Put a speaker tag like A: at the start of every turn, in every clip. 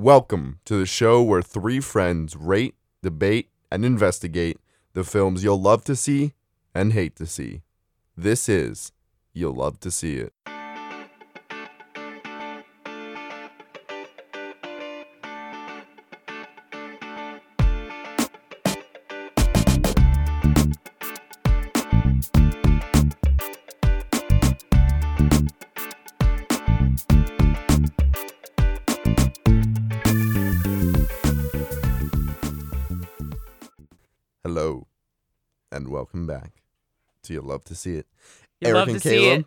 A: Welcome to the show where three friends rate, debate, and investigate the films you'll love to see and hate to see. This is You'll Love to See It. Love to See It.
B: You
A: Eric
B: love
A: and
B: to see
A: Caleb,
B: it.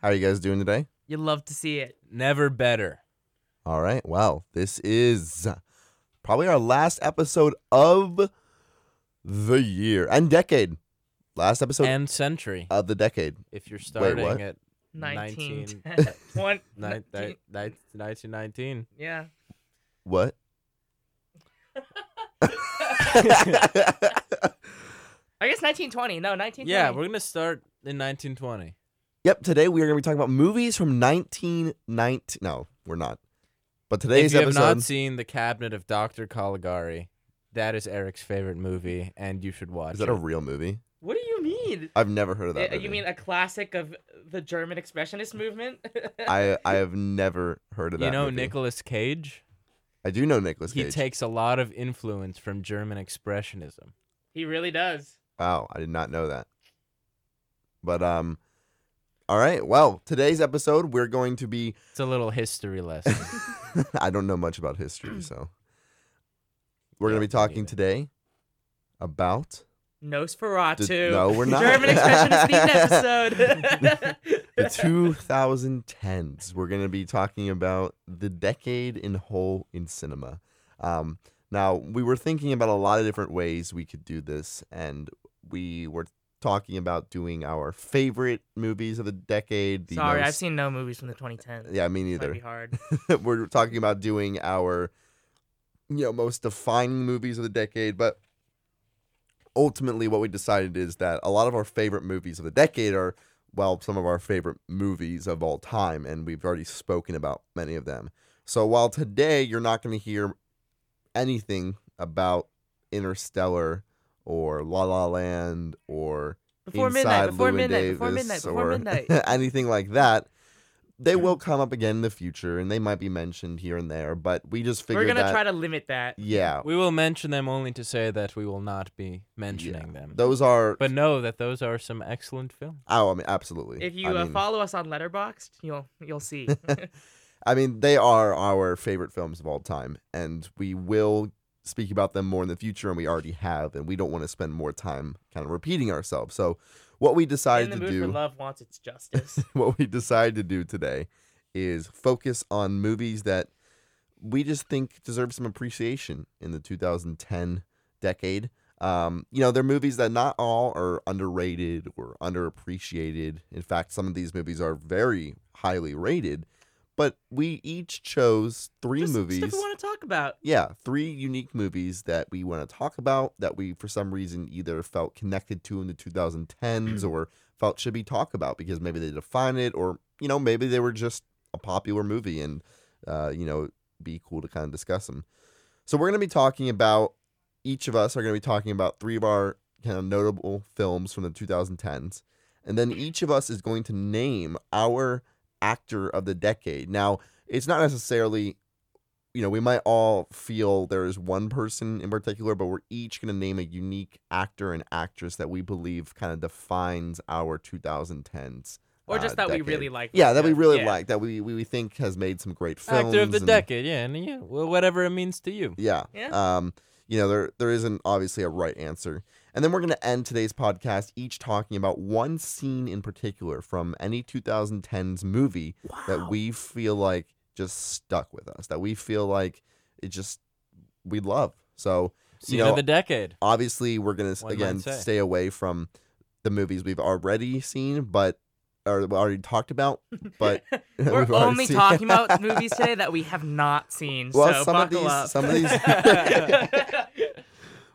A: how are you guys doing today?
B: You love to see it.
C: Never better.
A: All right. Well, this is probably our last episode of the year and decade. Last episode
C: and century.
A: of the decade.
C: If you're starting
A: what?
C: at
B: 19,
C: 19
B: One-
C: ni-
B: 19
C: ni- ni- 1919.
B: yeah.
A: What?
B: I guess 1920. No, 1920.
C: Yeah, we're gonna start in 1920.
A: yep. Today we are going to be talking about movies from 1919. No, we're not. But today's
C: if you
A: episode.
C: have not seen The Cabinet of Dr. Caligari, that is Eric's favorite movie, and you should watch
A: is that
C: it.
A: a real movie?
B: What do you mean?
A: I've never heard of that.
B: Uh, you mean a classic of the German expressionist movement?
A: I I have never heard of that.
C: you know
A: movie.
C: Nicolas Cage?
A: I do know Nicolas
C: He takes a lot of influence from German expressionism.
B: he really does.
A: Wow, I did not know that. But um all right. Well, today's episode we're going to be
C: It's a little history lesson.
A: I don't know much about history, so we're going to be talking today about
B: Nosferatu.
A: The- no, we're not.
B: German expressionist episode.
A: the 2010s. We're going to be talking about the decade in whole in cinema. Um now, we were thinking about a lot of different ways we could do this and we were talking about doing our favorite movies of the decade, the
B: Sorry,
A: most-
B: I've seen no movies from the 2010s.
A: Yeah, me neither.
B: Might be hard.
A: we're talking about doing our you know most defining movies of the decade but ultimately what we decided is that a lot of our favorite movies of the decade are well some of our favorite movies of all time and we've already spoken about many of them so while today you're not going to hear anything about interstellar or la la land or
B: Before
A: Inside
B: midnight. Before
A: Llewyn
B: midnight. Before
A: Davis
B: midnight. Before
A: or
B: midnight.
A: anything like that. They will come up again in the future, and they might be mentioned here and there. But we just figured
B: We're gonna
A: that,
B: try to limit that.
A: yeah,
C: we will mention them only to say that we will not be mentioning
A: yeah.
C: them.
A: those are.
C: But know that those are some excellent films.
A: oh, I mean, absolutely.
B: If you
A: I
B: uh,
A: mean,
B: follow us on Letterboxd, you'll you'll see.
A: I mean, they are our favorite films of all time, and we will speak about them more in the future, and we already have, and we don't want to spend more time kind of repeating ourselves. So, what we decided to do.
B: for love wants its justice.
A: what we decided to do today is focus on movies that we just think deserve some appreciation in the 2010 decade. Um, you know, they're movies that not all are underrated or underappreciated. In fact, some of these movies are very highly rated, but we each chose three
B: Just
A: movies.
B: Stuff we want to talk about.
A: Yeah, three unique movies that we want to talk about that we, for some reason, either felt connected to in the 2010s or felt should be talked about because maybe they define it or, you know, maybe they were just a popular movie and, uh, you know, be cool to kind of discuss them. So we're going to be talking about, each of us are going to be talking about three of our kind of notable films from the 2010s. And then each of us is going to name our actor of the decade. Now, it's not necessarily you know, we might all feel there is one person in particular, but we're each going to name a unique actor and actress that we believe kind of defines our 2010s.
B: Or
A: uh,
B: just that we really like.
A: Yeah, that we really
B: Yeah.
A: like, that we, we we think has made some great films.
C: Actor of the
A: and-
C: decade, yeah, and yeah, well, whatever it means to you.
A: Yeah.
B: Yeah.
A: Um, you know, there there isn't obviously a right answer. And then we're going to end today's podcast each talking about one scene in particular from any 2010s movie that we feel like just stuck with us, that we feel like it just we love. So,
C: Scene
A: know,
C: of the decade.
A: obviously we're going to again stay away from the movies we've already seen, but or already talked about, but
B: We're only
A: seen-
B: talking about movies today that we have not seen.
A: Well,
B: so
A: some of these-
B: up.
A: some of these-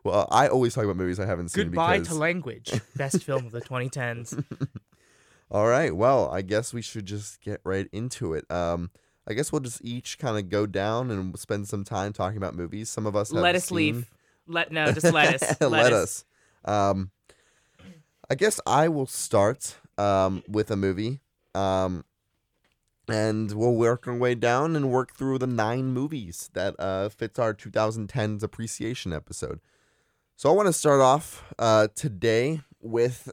A: Well, I always talk about movies I haven't seen
B: Goodbye
A: because
B: to language. Best film of the 2010s.
A: All right. Well, I guess we should just get right into it. Um, I guess we'll just each kind of go down and spend some time talking about movies. Some of us have
B: Let us
A: seen-
B: leave. Let no, just let us.
A: let, us. Um, I guess I will start um, with a movie, um, and we'll work our way down and work through the nine movies that uh, fits our 2010s appreciation episode. So I want to start off uh, today with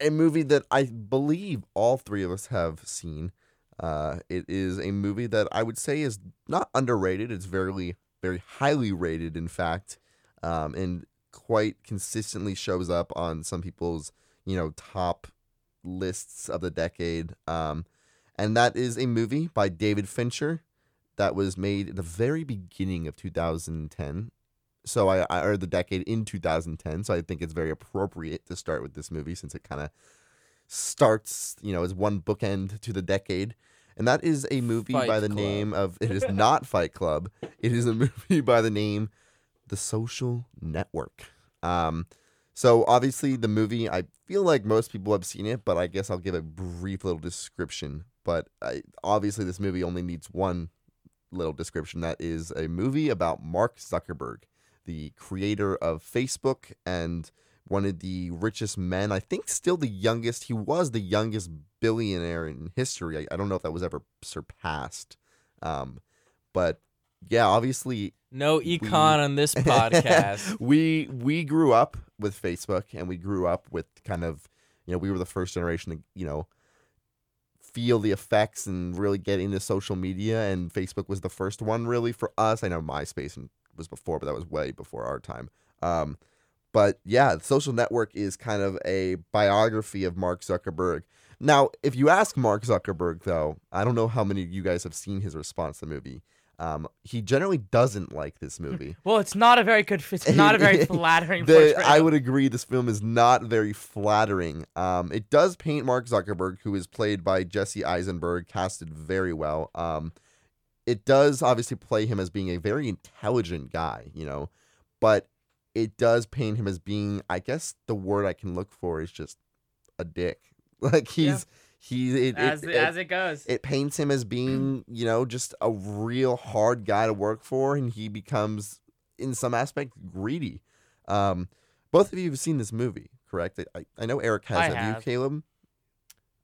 A: a movie that I believe all three of us have seen. Uh, it is a movie that I would say is not underrated. It's very, very highly rated, in fact, um, and quite consistently shows up on some people's, you know, top lists of the decade. Um, and that is a movie by David Fincher that was made at the very beginning of 2010. So I, I or the decade in 2010. So I think it's very appropriate to start with this movie since it kind of starts, you know, as one bookend to the decade. And that is a movie
C: Fight
A: by the
C: Club.
A: name of it is not Fight Club. It is a movie by the name The Social Network. Um so obviously the movie I feel like most people have seen it, but I guess I'll give a brief little description. But I, obviously this movie only needs one little description. That is a movie about Mark Zuckerberg, the creator of Facebook and one of the richest men. I think still the youngest. He was the youngest billionaire in history. I, I don't know if that was ever surpassed. Um, but yeah, obviously
C: No econ on this podcast.
A: we we grew up with Facebook and we grew up with kind of you know we were the first generation to you know feel the effects and really get into social media and Facebook was the first one really for us. I know MySpace and was before, but that was way before our time. Um, but yeah, the social network is kind of a biography of Mark Zuckerberg. Now, if you ask Mark Zuckerberg, though, I don't know how many of you guys have seen his response to the movie. Um, he generally doesn't like this movie.
B: Well, it's not a very good. It's not a very flattering
A: The- I would agree. This film is not very flattering. Um, it does paint Mark Zuckerberg, who is played by Jesse Eisenberg, casted very well. Um, it does obviously play him as being a very intelligent guy, you know, but it does paint him as being, I guess, the word I can look for is just a dick. Like he's he's it, it-
B: as
A: it-
B: as it goes.
A: it paints him as being, you know, just a real hard guy to work for, and he becomes, in some aspect, greedy. Um, both of you have seen this movie, correct? I, I know Eric has.
B: I
A: have, you,
B: have.
A: Caleb?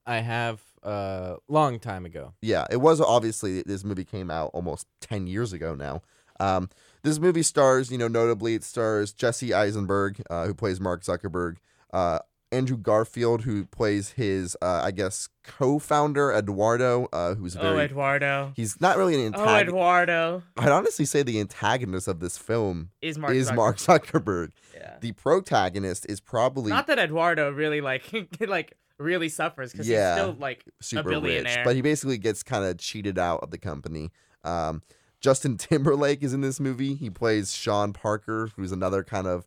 C: I have a long time ago.
A: Yeah, it was obviously this movie came out almost ten years ago now. Um, this movie stars, you know, notably it stars Jesse Eisenberg, uh, who plays Mark Zuckerberg, uh, Andrew Garfield, who plays his, uh, I guess, co-founder Eduardo, uh, who's
B: oh. Eduardo.
A: He's not really an
B: Oh. Eduardo
A: I'd honestly say the antagonist of this film
B: is Mark.
A: is
B: Zuckerberg.
A: Mark Zuckerberg.
B: Yeah.
A: The protagonist is probably
B: Not that Eduardo really like like really suffers because
A: Yeah.
B: he's still like
A: super
B: a
A: rich, but he basically gets kind of cheated out of the company. Um, Justin Timberlake is in this movie. He plays Sean Parker, who's another kind of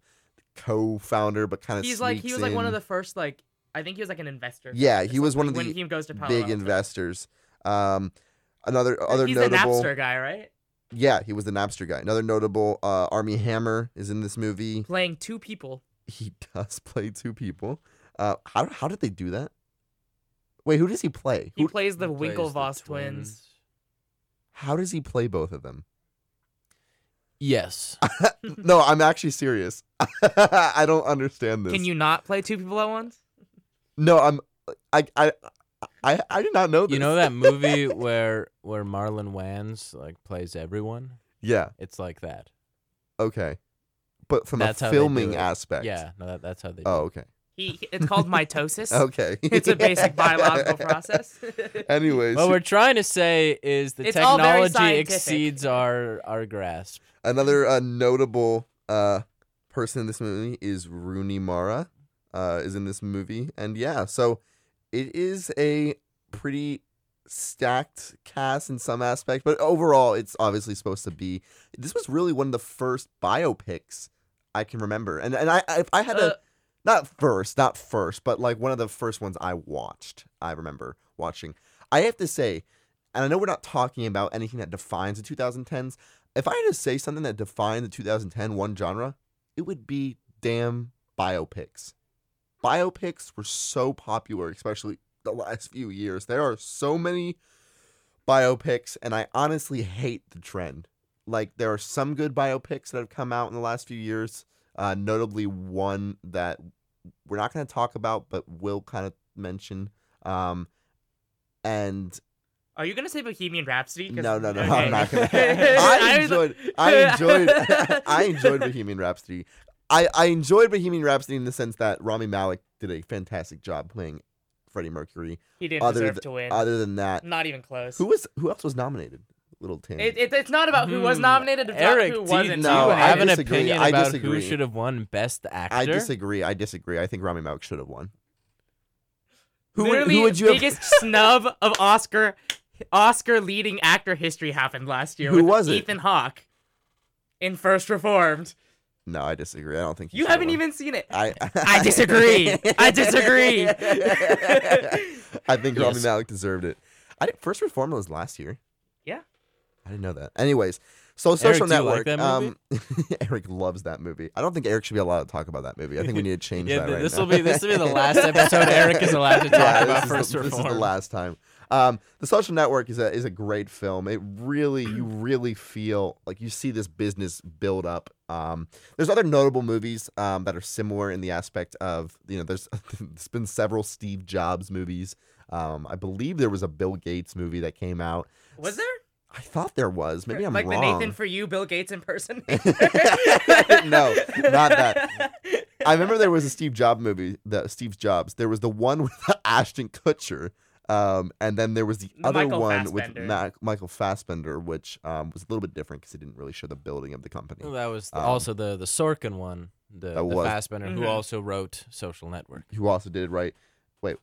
A: co-founder, but kind of
B: he's like he was like one of the first like I think he was like an investor.
A: Yeah, he was one of the
B: when he goes to Palo
A: big
B: Alto.
A: investors. Um, another other
B: He's
A: notable.
B: the Napster guy, right?
A: Yeah, he was the Napster guy. Another notable uh, Armie Hammer is in this movie.
B: Playing two people.
A: He does play two people. Uh, how how did they do that? Wait, who does he play?
B: He
A: Who,
B: plays the
C: Who plays the
B: Winklevoss twins.
A: how does he play both of them?
C: Yes.
A: no, I'm actually serious. I don't understand this.
B: Can you not play two people at once?
A: No, I'm. I I I, I did not know this.
C: You know that movie where where Marlon Wayans like plays everyone?
A: Yeah.
C: It's like that.
A: Okay. But from
C: That's
A: a
C: how they do
A: filming aspect.
C: Yeah, no, that, that's how they.
A: Oh, okay.
B: He it's called mitosis.
A: Okay.
B: It's a basic biological process.
A: Anyways.
C: What we're trying to say is the
B: It's all very
C: technology
B: scientific.
C: exceeds our our grasp.
A: another uh, notable uh, person in this movie is Rooney Mara. Uh, is in this movie, and yeah, so it is a pretty stacked cast in some aspect, but overall, it's obviously supposed to be. This was really one of the first biopics I can remember, and and I if I had
B: Uh,
A: a not first, not first, but like one of the first ones I watched. I remember watching. I have to say, and I know we're not talking about anything that defines the 2010s. If I had to say something that defined the 2010 one genre, it would be damn biopics. Biopics were so popular, especially the last few years. There are so many biopics, and I honestly hate the trend. Like there are some good biopics that have come out in the last few years. Uh, notably, one that we're not going to talk about, but will kind of mention. Um, and
B: Are you gonna say Bohemian Rhapsody?
A: no, no, no,
B: okay.
A: I'm not gonna. I enjoyed, I enjoyed, I enjoyed Bohemian Rhapsody. I, I enjoyed Bohemian Rhapsody in the sense that Rami Malek did a fantastic job playing Freddie Mercury.
B: He didn't
A: Other
B: deserve
A: th-
B: to win.
A: Other than that,
B: Not even close.
A: who was who else was nominated? Little Tim.
B: It, it, it's not about who was
C: Hmm,
B: nominated. It's
C: Eric,
B: about who
C: do you,
B: wasn't.
C: do
A: No,
C: you
A: I
C: have an
A: disagree.
C: opinion
A: I
C: about
A: disagree.
C: who should have won Best Actor?
A: I disagree. I disagree. I think Rami Malek should have won. Who would,
B: Literally,
A: who would you have?
B: biggest snub of Oscar Oscar leading actor history happened last year.
A: Who
B: with
A: was it?
B: Ethan Hawke in First Reformed.
A: No, I disagree. I don't think he
B: You
A: should have
B: haven't
A: won.
B: even seen it.
A: I
B: I disagree. I disagree.
A: I think Rami
C: Yes.
A: Malek deserved it. I didn't, First Reformed was last year. I didn't know that. Anyways, so Social
C: like
A: Network.
C: that
A: um, Eric loves that movie. I don't think Eric should be allowed to talk about that movie. I think we need to change
C: Yeah,
A: that right
C: this will be this will be the last episode Eric is allowed to talk
A: Yeah,
C: about
A: this
C: First
A: is the, This is the last time. Um, the Social Network is a is a great film. It really, you really feel like you see this business build up. Um, there's other notable movies um, that are similar in the aspect of you know there's there's been several Steve Jobs movies. Um, I believe there was a Bill Gates movie that came out.
B: Was there?
A: I thought there was. Maybe I'm
B: like
A: wrong.
B: the Nathan for you, Bill Gates impersonator.
A: no, not that. I remember there was a Steve Jobs movie, the Steve Jobs. There was the one with Ashton Kutcher, um, and then there was the,
B: The
A: other
B: Michael
A: one with
B: Fassbender.
A: Ma- Michael Fassbender, which um, was a little bit different because it didn't really show the building of the company.
C: Well, that was the-
A: Um,
C: also the the Sorkin one, the,
A: That
C: the
A: was-
C: Fassbender, who
B: Mhm.
C: also wrote Social Network.
A: Who also did it right? Wait,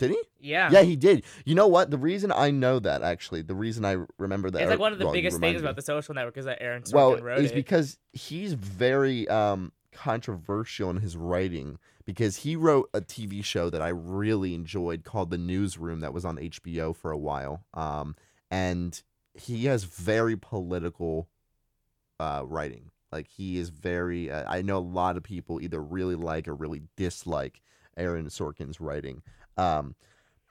A: did he?
B: yeah.
A: Yeah, he did. You know what? The reason I know that actually, the reason I remember that,
B: It's like one of the
A: well,
B: biggest things
A: me.
B: about the social network is that Aaron Sorkin
A: well
B: wrote
A: is
B: it.
A: because he's very um controversial in his writing because he wrote a TV show that I really enjoyed called The Newsroom that was on HBO for a while. Um and he has very political uh writing. Like he is very uh, I know a lot of people either really like or really dislike Aaron Sorkin's writing. Um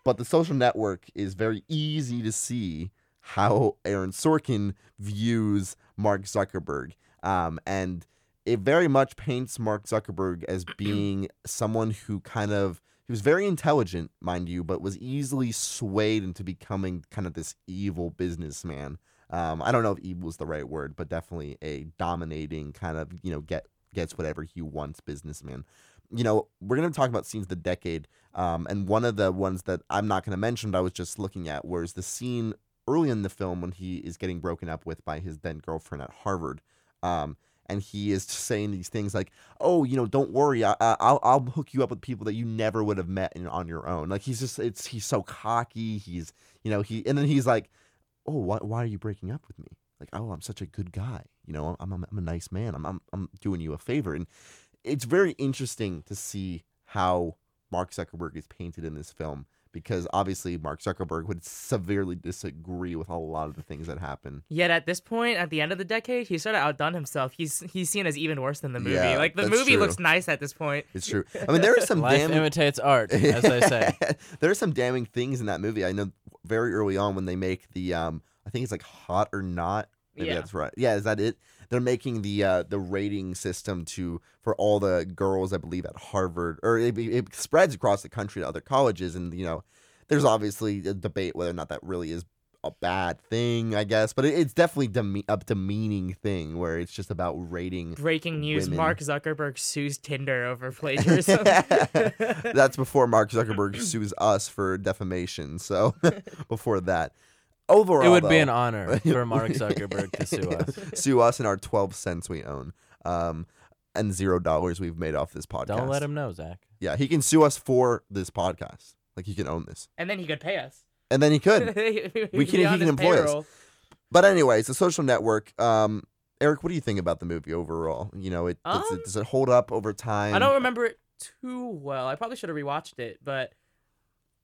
A: but the social network is very easy to see how Aaron Sorkin views Mark Zuckerberg. Um, and it very much paints Mark Zuckerberg as being someone who kind of he was very intelligent, mind you, but was easily swayed into becoming kind of this evil businessman. Um, I don't know if evil is the right word, but definitely a dominating kind of you know get gets whatever he wants businessman. You know, we're gonna talk about scenes of the decade, um, and one of the ones that I'm not gonna mention, but I was just looking at, was the scene early in the film when he is getting broken up with by his then girlfriend at Harvard. Um, and he is saying these things like, "Oh, you know, don't worry, I, I, I'll I'll hook you up with people that you never would have met in, on your own." Like he's just it's he's so cocky. He's you know he and then he's like, "Oh, why why are you breaking up with me?" Like, "Oh, I'm such a good guy. You know, I'm I'm, I'm a nice man. I'm, I'm I'm doing you a favor." And it's very interesting to see how Mark Zuckerberg is painted in this film because obviously Mark Zuckerberg would severely disagree with a lot of the things that happen.
B: Yet at this point, at the end of the decade, he sort of outdone himself. He's he's seen as even worse than the movie.
A: Yeah,
B: like the movie
A: true.
B: looks nice at this point.
A: It's true. I mean, there are some
C: Life
A: damn
C: imitates art, as they say.
A: there are some damning things in that movie. I know very early on when they make the um I think it's like hot or not. Maybe
B: Yeah.
A: that's right. Yeah, is that it? They're making the uh the rating system to for all the girls I believe at Harvard or it, it spreads across the country to other colleges and you know there's obviously a debate whether or not that really is a bad thing, I guess, but it, it's definitely deme- a demeaning thing where it's just about rating
B: Breaking news:
A: Women.
B: Mark Zuckerberg sues Tinder over plagiarism.
A: That's before Mark Zuckerberg sues us for defamation. So before that, overall,
C: It would be an honor for Mark Zuckerberg to sue us.
A: sue us and our twelve cents we own, um, and zero dollars we've made off this podcast.
C: Don't let him know, Zach.
A: Yeah, he can sue us for this podcast. Like he can own this,
B: and then he could pay us.
A: and then he could.
B: we
A: can- he can employ us. but anyways, the social network. Um, Eric, what do you think about the movie overall? You know, it does,
B: Um,
A: it does it hold up over time?
B: I don't remember it too well. I probably should have rewatched it, but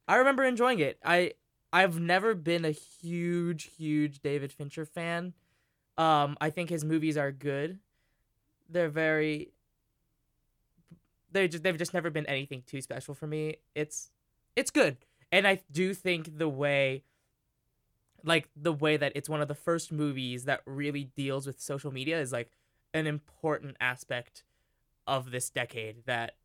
B: I remember enjoying it. I I've never been a huge, huge David Fincher fan. Um, I think his movies are good. They're very. They just they've just never been anything too special for me. It's it's good, and I do think the way like the way that it's one of the first movies that really deals with social media is like an important aspect of this decade that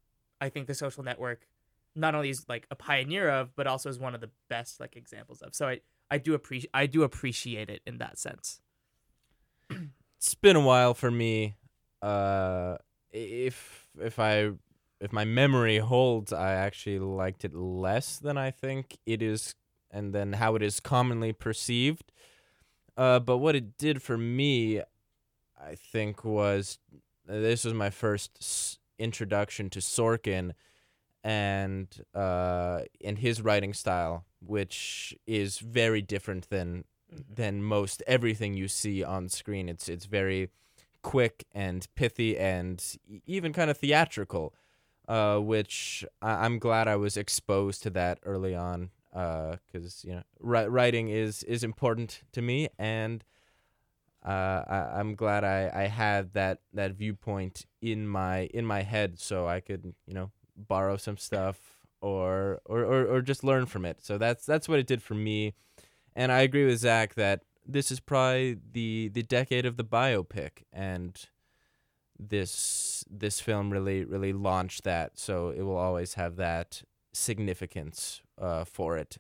B: I think the social network not only is like a pioneer of, but also is one of the best like examples of. So I I do appreciate I do appreciate it in that sense.
C: it's been a while for me. Uh, if if I if my memory holds, I actually liked it less than I think it is, and then how it is commonly perceived. Uh, but what it did for me, I think, was this was my first s- introduction to Sorkin and uh, and his writing style, which is very different than than most everything you see on screen. It's it's very quick and pithy and even kind of theatrical, uh, which I- I'm glad I was exposed to that early on because you know ri- writing is is important to me and. Uh, I, I'm glad I, I had that, that viewpoint in my in my head, so I could you know borrow some stuff or, or or or just learn from it. So that's that's what it did for me, and I agree with Zach that this is probably the the decade of the biopic, and this this film really really launched that. So it will always have that significance uh, for it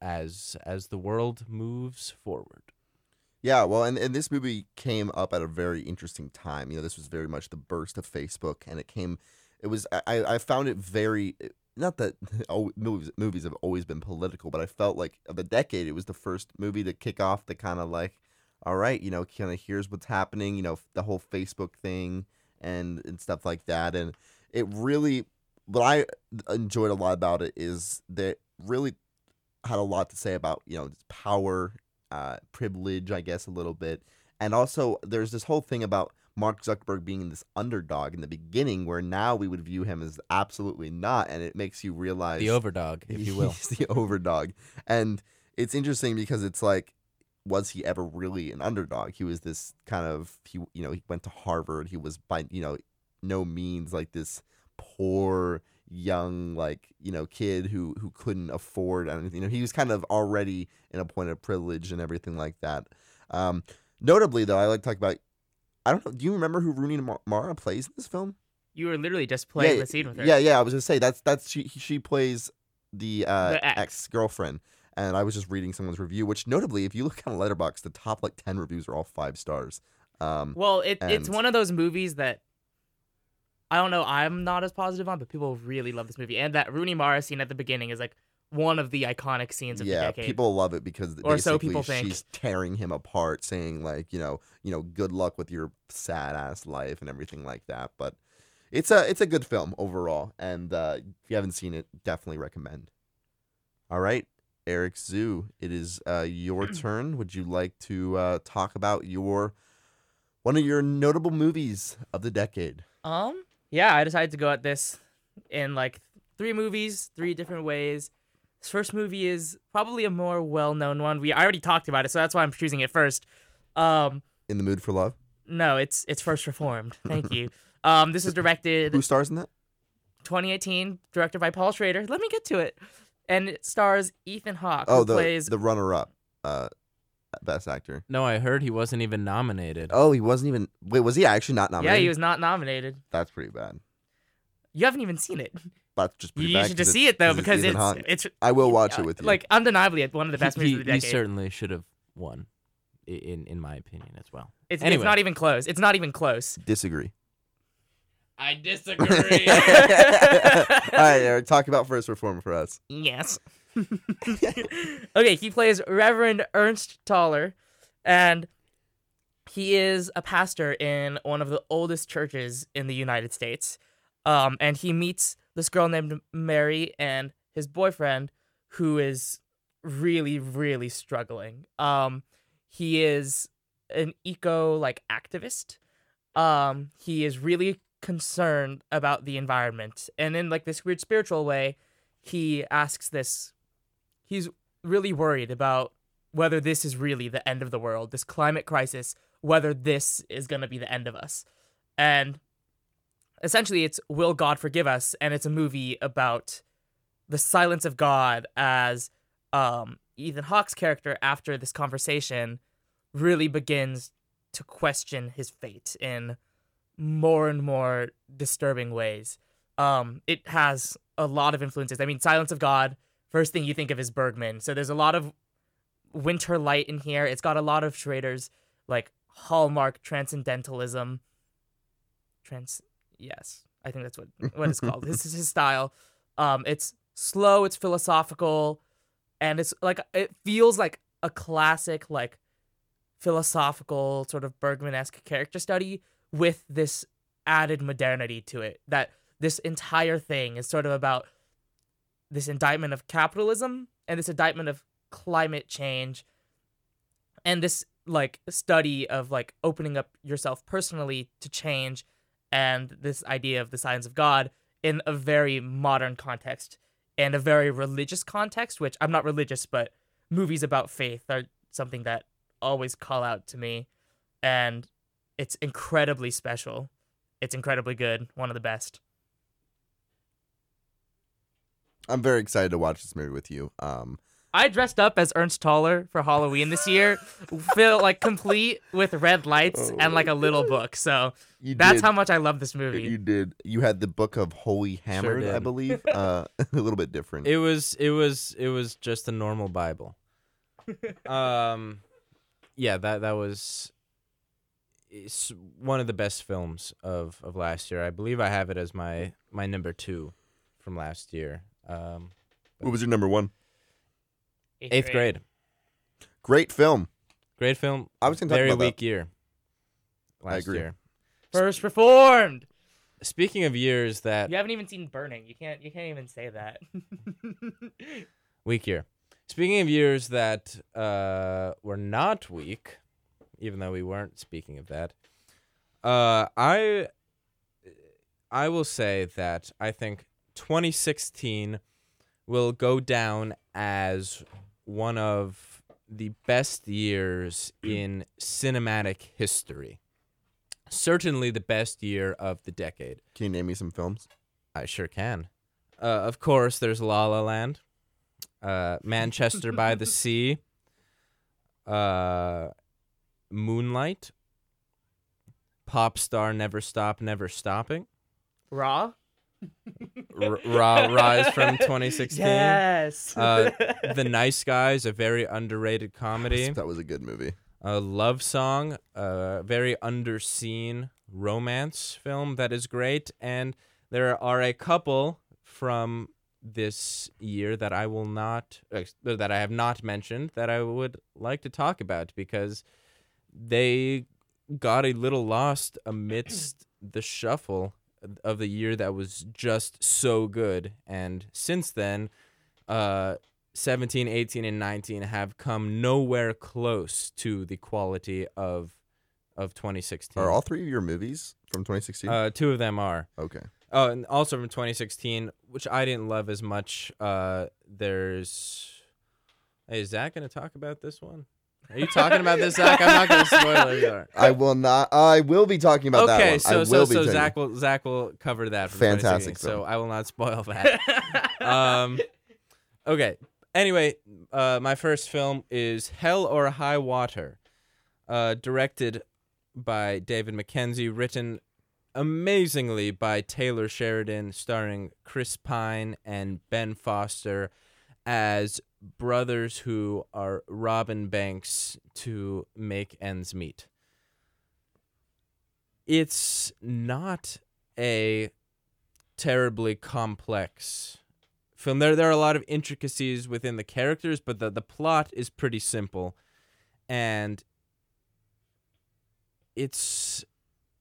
C: as as the world moves forward.
A: Yeah, well, and, and this movie came up at a very interesting time. You know, this was very much the burst of Facebook, and it came, it was, I, I found it very, not that oh, movies, movies have always been political, but I felt like of the decade, it was the first movie to kick off the kind of like, all right, you know, kind of here's what's happening, you know, the whole Facebook thing and, and stuff like that. And it really, what I enjoyed a lot about it is that really had a lot to say about, you know, power uh, privilege, I guess, a little bit. And also, there's this whole thing about Mark Zuckerberg being this underdog in the beginning, where now we would view him as absolutely not. And it makes you realize
C: The overdog, if you will.
A: He's the overdog. And it's interesting because it's like, was he ever really an underdog? He was this kind of, he, you know, he went to Harvard. He was by, you know, no means like this poor, young like you know kid who who couldn't afford anything you know he was kind of already in a point of privilege and everything like that um notably though i like to talk about i don't know do you remember who rooney mara plays in this film
B: You were literally just playing
A: yeah,
B: the scene with her.
A: yeah yeah i was gonna say that's that's she she plays the uh
B: The ex.
A: girlfriend and i was just reading someone's review which notably if you look on Letterboxd the top like 10 reviews are all five stars um
B: Well, it, it's one of those movies that I don't know. I'm not as positive on, but people really love this movie. And that Rooney Mara scene at the beginning is like one of the iconic scenes of the decade.
A: yeah, people love it because
B: Or so people think.
A: she's tearing him apart, saying like, you know, you know, good luck with your sad ass life and everything like that. But it's a it's a good film overall, and uh, if you haven't seen it, definitely recommend. All right, Eric Zoo, it is uh, your turn. Would you like to uh, talk about your one of your notable movies of the decade?
B: Um, yeah, I decided to go at this in like three movies, three different ways. This first movie is probably a more well-known one. We I already talked about it, so that's why I'm choosing it first. Um,
A: In the mood for love.
B: no, it's it's First Reformed. Thank you. Um, this is directed
A: Who stars in that?
B: 2018, directed by Paul Schrader. Let me get to it. And it stars Ethan Hawke,
A: Oh,
B: who
A: the
B: plays
A: the runner up, uh, best actor.
C: No, I heard he wasn't even nominated.
A: Oh, he wasn't even. Wait, was he actually not nominated?
B: Yeah, he was not nominated.
A: That's pretty bad.
B: You haven't even seen it.
A: That's just pretty
B: You
A: bad
B: should
A: 'cause
B: just see it though because
A: Ethan
B: it's it's
A: I will watch it with you.
B: like undeniably it's one of the best
C: he,
B: movies of the decade.
C: he certainly should have won, in in my opinion as well.
B: It's, it's not even close. It's not even close.
A: disagree.
C: I
A: All
C: disagree.
A: right, Eric, talk about first reform for us.
B: Yes. okay, he plays Reverend Ernst Toller, and he is a pastor in one of the oldest churches in the United States. Um, and he meets this girl named Mary and his boyfriend, who is really, really struggling. Um, he is an eco like activist. Um, he is really concerned about the environment, and in like this weird spiritual way, he asks this. He's really worried about whether this is really the end of the world, this climate crisis, whether this is going to be the end of us. And essentially, it's Will God Forgive Us? And it's a movie about the silence of God as um, Ethan Hawke's character after this conversation really begins to question his fate in more and more disturbing ways. Um, it has a lot of influences. I mean, Silence of God. First thing you think of is Bergman. So there's a lot of winter light in here. It's got a lot of Schrader's like hallmark transcendentalism. Trans yes, I think that's what what it's called. this is his style. Um, it's slow, it's philosophical, and it's like it feels like a classic like philosophical sort of Bergman-esque character study with this added modernity to it. That this entire thing is sort of about this indictment of capitalism and this indictment of climate change and this like study of like opening up yourself personally to change and this idea of the signs of god in a very modern context and a very religious context which i'm not religious but movies about faith are something that always call out to me. And it's incredibly special. It's incredibly good. One of the best.
A: I'm very excited to watch this movie with you. Um,
B: I dressed up as Ernst Toller for Halloween this year, feel like complete with red lights and like a little book. So
A: you
B: that's
A: did,
B: how much I love this movie.
A: you did. You had the book of Holy Hammered, I believe. Uh, a little bit different.
C: It was it was it was just a normal Bible. um, yeah that that was it's one of the best films of of last year. I believe I have it as my my number two from last year. Um,
A: what was your number one?
C: Eighth grade,
A: Great film.
C: great film.
A: I was gonna talk
C: very
A: about that.
C: weak year. Last
A: agree.
C: year.
B: First Reformed.
C: Speaking of years that
B: You haven't even seen Burning. You can't. You can't even say that.
C: weak year. Speaking of years that uh, were not weak, even though we weren't speaking of that, uh, I I will say that I think 2016 will go down as one of the best years in cinematic history. Certainly the best year of the decade.
A: Can you name me some films?
C: I sure can. Uh, of course, there's La La Land, uh, Manchester by the Sea, uh, Moonlight, Pop Star Never Stop Never Stopping,
B: Raw.
C: R- Raw Rise from 2016.
B: Yes.
C: Uh, the Nice Guys, a very underrated comedy.
A: That was a good movie.
C: a love song, a very underseen romance film that is great, and there are a couple from this year that I will not uh, that I have not mentioned that I would like to talk about because they got a little lost amidst the shuffle of the year that was just so good and since then uh 17 18 and 19 have come nowhere close to the quality of of 2016
A: Are all three of your movies from 2016?
C: uh two of them are
A: okay.
C: oh and also from 2016 which i didn't love as much uh there's hey is zach gonna talk about this one are you talking about this zach i'm not gonna spoil it either.
A: I will not. I will be talking about that
C: okay
A: one. I
C: so
A: will
C: so
A: be
C: so zach will zach will cover that from
A: Fantastic
C: 2016, so i will not spoil that um okay anyway uh my first film is hell or high water uh directed by david mackenzie written amazingly by taylor sheridan starring chris pine and ben foster as brothers who are robbing banks to make ends meet it's not a terribly complex film. There there are a lot of intricacies within the characters, but the, the plot is pretty simple. And it's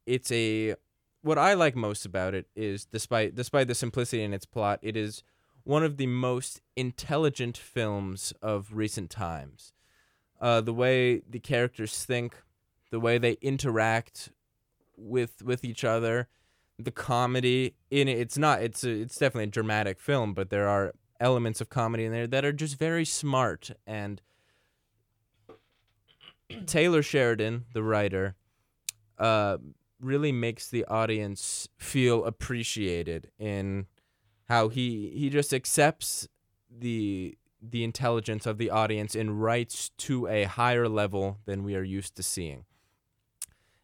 C: it's a what I like most about it is despite despite the simplicity in its plot, it is one of the most intelligent films of recent times. Uh, the way the characters think, the way they interact with with each other, the comedy in it. It's not. It's a, it's definitely a dramatic film, but there are elements of comedy in there that are just very smart. And Taylor Sheridan, the writer, uh, really makes the audience feel appreciated in how he he just accepts the the intelligence of the audience and writes to a higher level than we are used to seeing.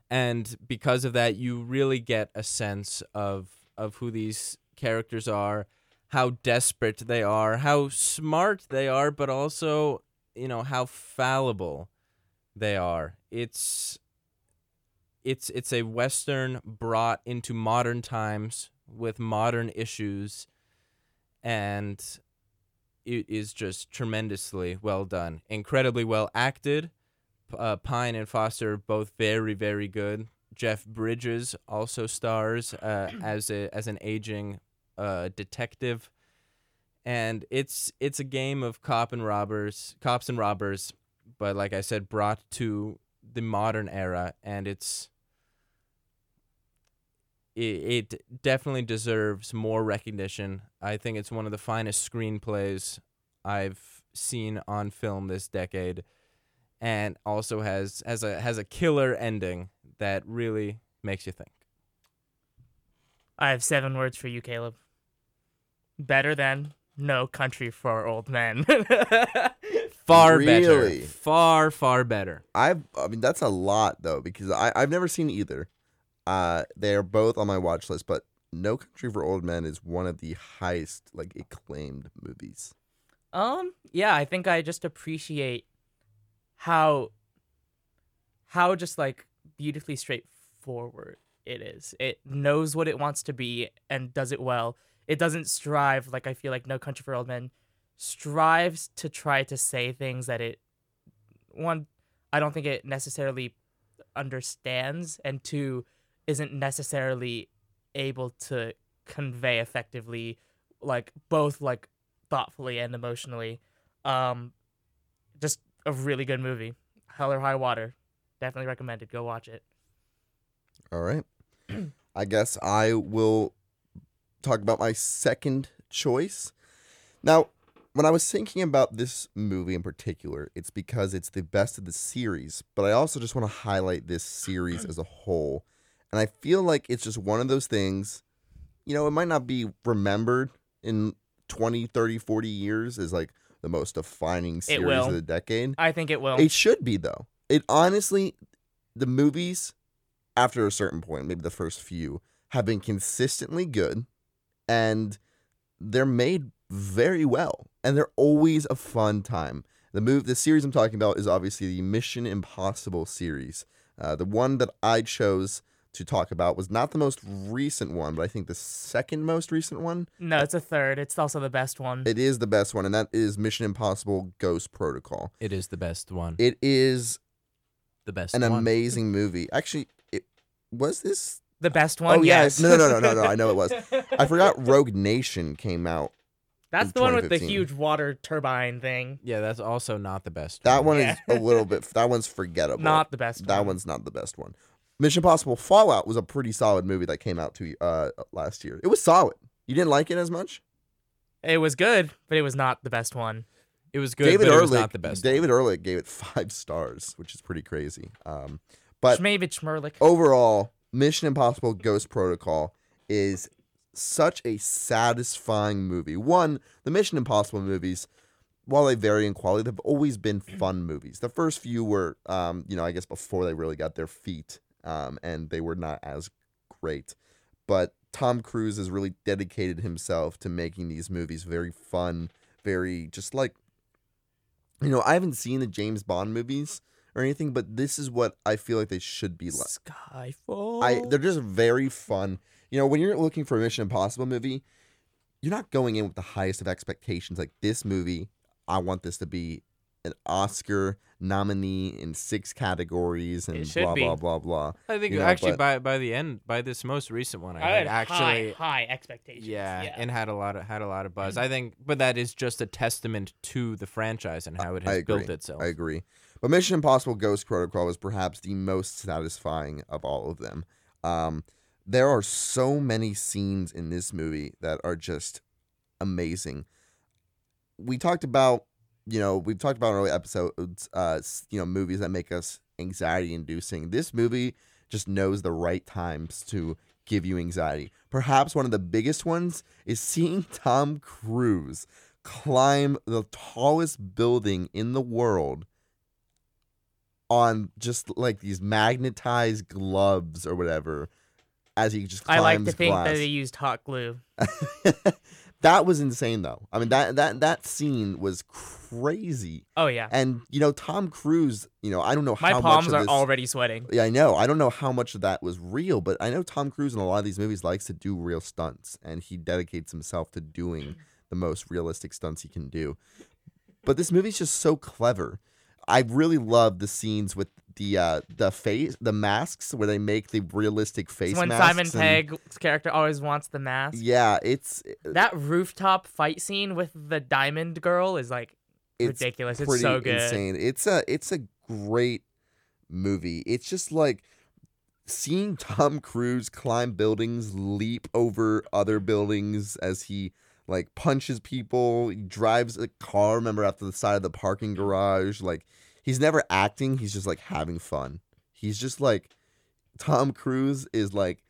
C: And because of that, you really get a sense of of who these characters are, how desperate they are, how smart they are, but also, you know, how fallible they are. It's it's it's a western brought into modern times with modern issues and it is just tremendously well done. Incredibly well acted. Uh, pine and foster both very very good. Jeff bridges also stars uh, as a as an aging uh, detective. And it's it's a game of cop and robbers cops and robbers but like i said brought to the modern era and it's it, it definitely deserves more recognition. I think it's one of the finest screenplays I've seen on film this decade, and also has has a has a killer ending that really makes you think.
B: I have seven words for you, Caleb. Better than No Country for Old Men.
C: Far
A: Really?
C: better, far far better.
A: I've, I mean, that's a lot though because I I've never seen either. Uh, they are both on my watch list, but No Country for Old Men is one of the highest like acclaimed movies.
B: Um, yeah, I think I just appreciate how how just like beautifully straightforward it is. It knows what it wants to be and does it well. It doesn't strive like I feel like No Country for Old Men strives to try to say things that it one I don't think it necessarily understands and two isn't necessarily able to convey effectively like both like thoughtfully and emotionally. Um, just a really good movie. Hell or High Water, definitely recommended. Go watch it.
A: All right. I guess I will talk about my second choice. Now, when I was thinking about this movie in particular, it's because it's the best of the series, but I also just want to highlight this series as a whole. And I feel like it's just one of those things, you know, it might not be remembered in 20, 30, 40 years as like the most defining series
B: will.
A: of the decade.
B: I think it will.
A: It should be though. It honestly, the movies after a certain point, maybe the first few, have been consistently good, and they're made very well, and they're always a fun time. The move, the series I'm talking about is obviously the Mission Impossible series. Uh, the one that I chose to talk about was not the most recent one, but I think the second most recent one.
B: no, it's a third. It's also the best one.
A: It is the best one, and that is Mission Impossible Ghost Protocol.
C: It is the best one.
A: It is
C: the best
A: an
C: one.
A: amazing movie. Actually, it was this.
B: the best one.
A: oh yeah,
B: yes.
A: no, no, no, no, no. I know it was. I forgot Rogue Nation came out.
B: That's the one with the huge water turbine thing.
C: Yeah, that's also not the best.
A: That one
B: Yeah.
A: is a little bit. That one's forgettable.
B: Not the best
A: That
B: one.
A: one's not the best one. Mission Impossible Fallout was a pretty solid movie that came out to uh last year. It was solid. You didn't like it as much.
B: It was good, but it was not the best one.
C: It was good,
A: David
C: but it was not the best. one.
A: David Ehrlich gave it five stars, which is pretty crazy. Um, but overall, Mission Impossible Ghost Protocol is such a satisfying movie. One, the Mission Impossible movies, while they vary in quality, they've always been fun movies. The first few were, um, you know, I guess before they really got their feet, um, and they were not as great. But Tom Cruise has really dedicated himself to making these movies very fun, very just like, you know, I haven't seen the James Bond movies or anything, but this is what I feel like they should be like.
B: Skyfall.
A: I they're just very fun. You know, when you're looking for a Mission Impossible movie, you're not going in with the highest of expectations. Like this movie, I want this to be an Oscar nominee in six categories and
B: It
A: blah
B: be.
A: blah blah blah.
C: I think
A: you know,
C: actually
A: but-
C: by by the end, by this most recent one, I,
B: I had
C: had actually
B: high, high expectations.
C: yeah,
B: yeah.
C: and had a lot of had a lot of buzz. I think, but that is just a testament to the franchise and how it has built itself.
A: I agree. But Mission Impossible Ghost Protocol was perhaps the most satisfying of all of them. Um, there are so many scenes in this movie that are just amazing. We talked about, you know, we've talked about in early episodes, uh, you know, movies that make us anxiety inducing. This movie just knows the right times to give you anxiety. Perhaps one of the biggest ones is seeing Tom Cruise climb the tallest building in the world on just like these magnetized gloves or whatever as he just climbs
B: I like to think
A: glass.
B: that they used hot glue.
A: that was insane though. I mean that that that scene was crazy.
B: Oh yeah,
A: And you know Tom Cruise, you know, I don't know
B: my
A: how
B: palms
A: much
B: are
A: this
B: already sweating.
A: Yeah, I know. I don't know how much of that was real, but I know Tom Cruise in a lot of these movies likes to do real stunts and he dedicates himself to doing the most realistic stunts he can do. But this movie's just so clever. I really love the scenes with the uh the face the masks where they make the realistic face
B: when
A: masks
B: Simon
A: and-
B: Pegg's character always wants the mask.
A: Yeah, it's
B: That rooftop fight scene with the diamond girl is like
A: it's
B: ridiculous. It's so good.
A: insane. It's a it's a great movie. It's just like seeing Tom Cruise climb buildings, leap over other buildings as he like punches people, drives a car, remember after the side of the parking garage, like he's never acting, he's just like having fun. He's just like Tom Cruise is like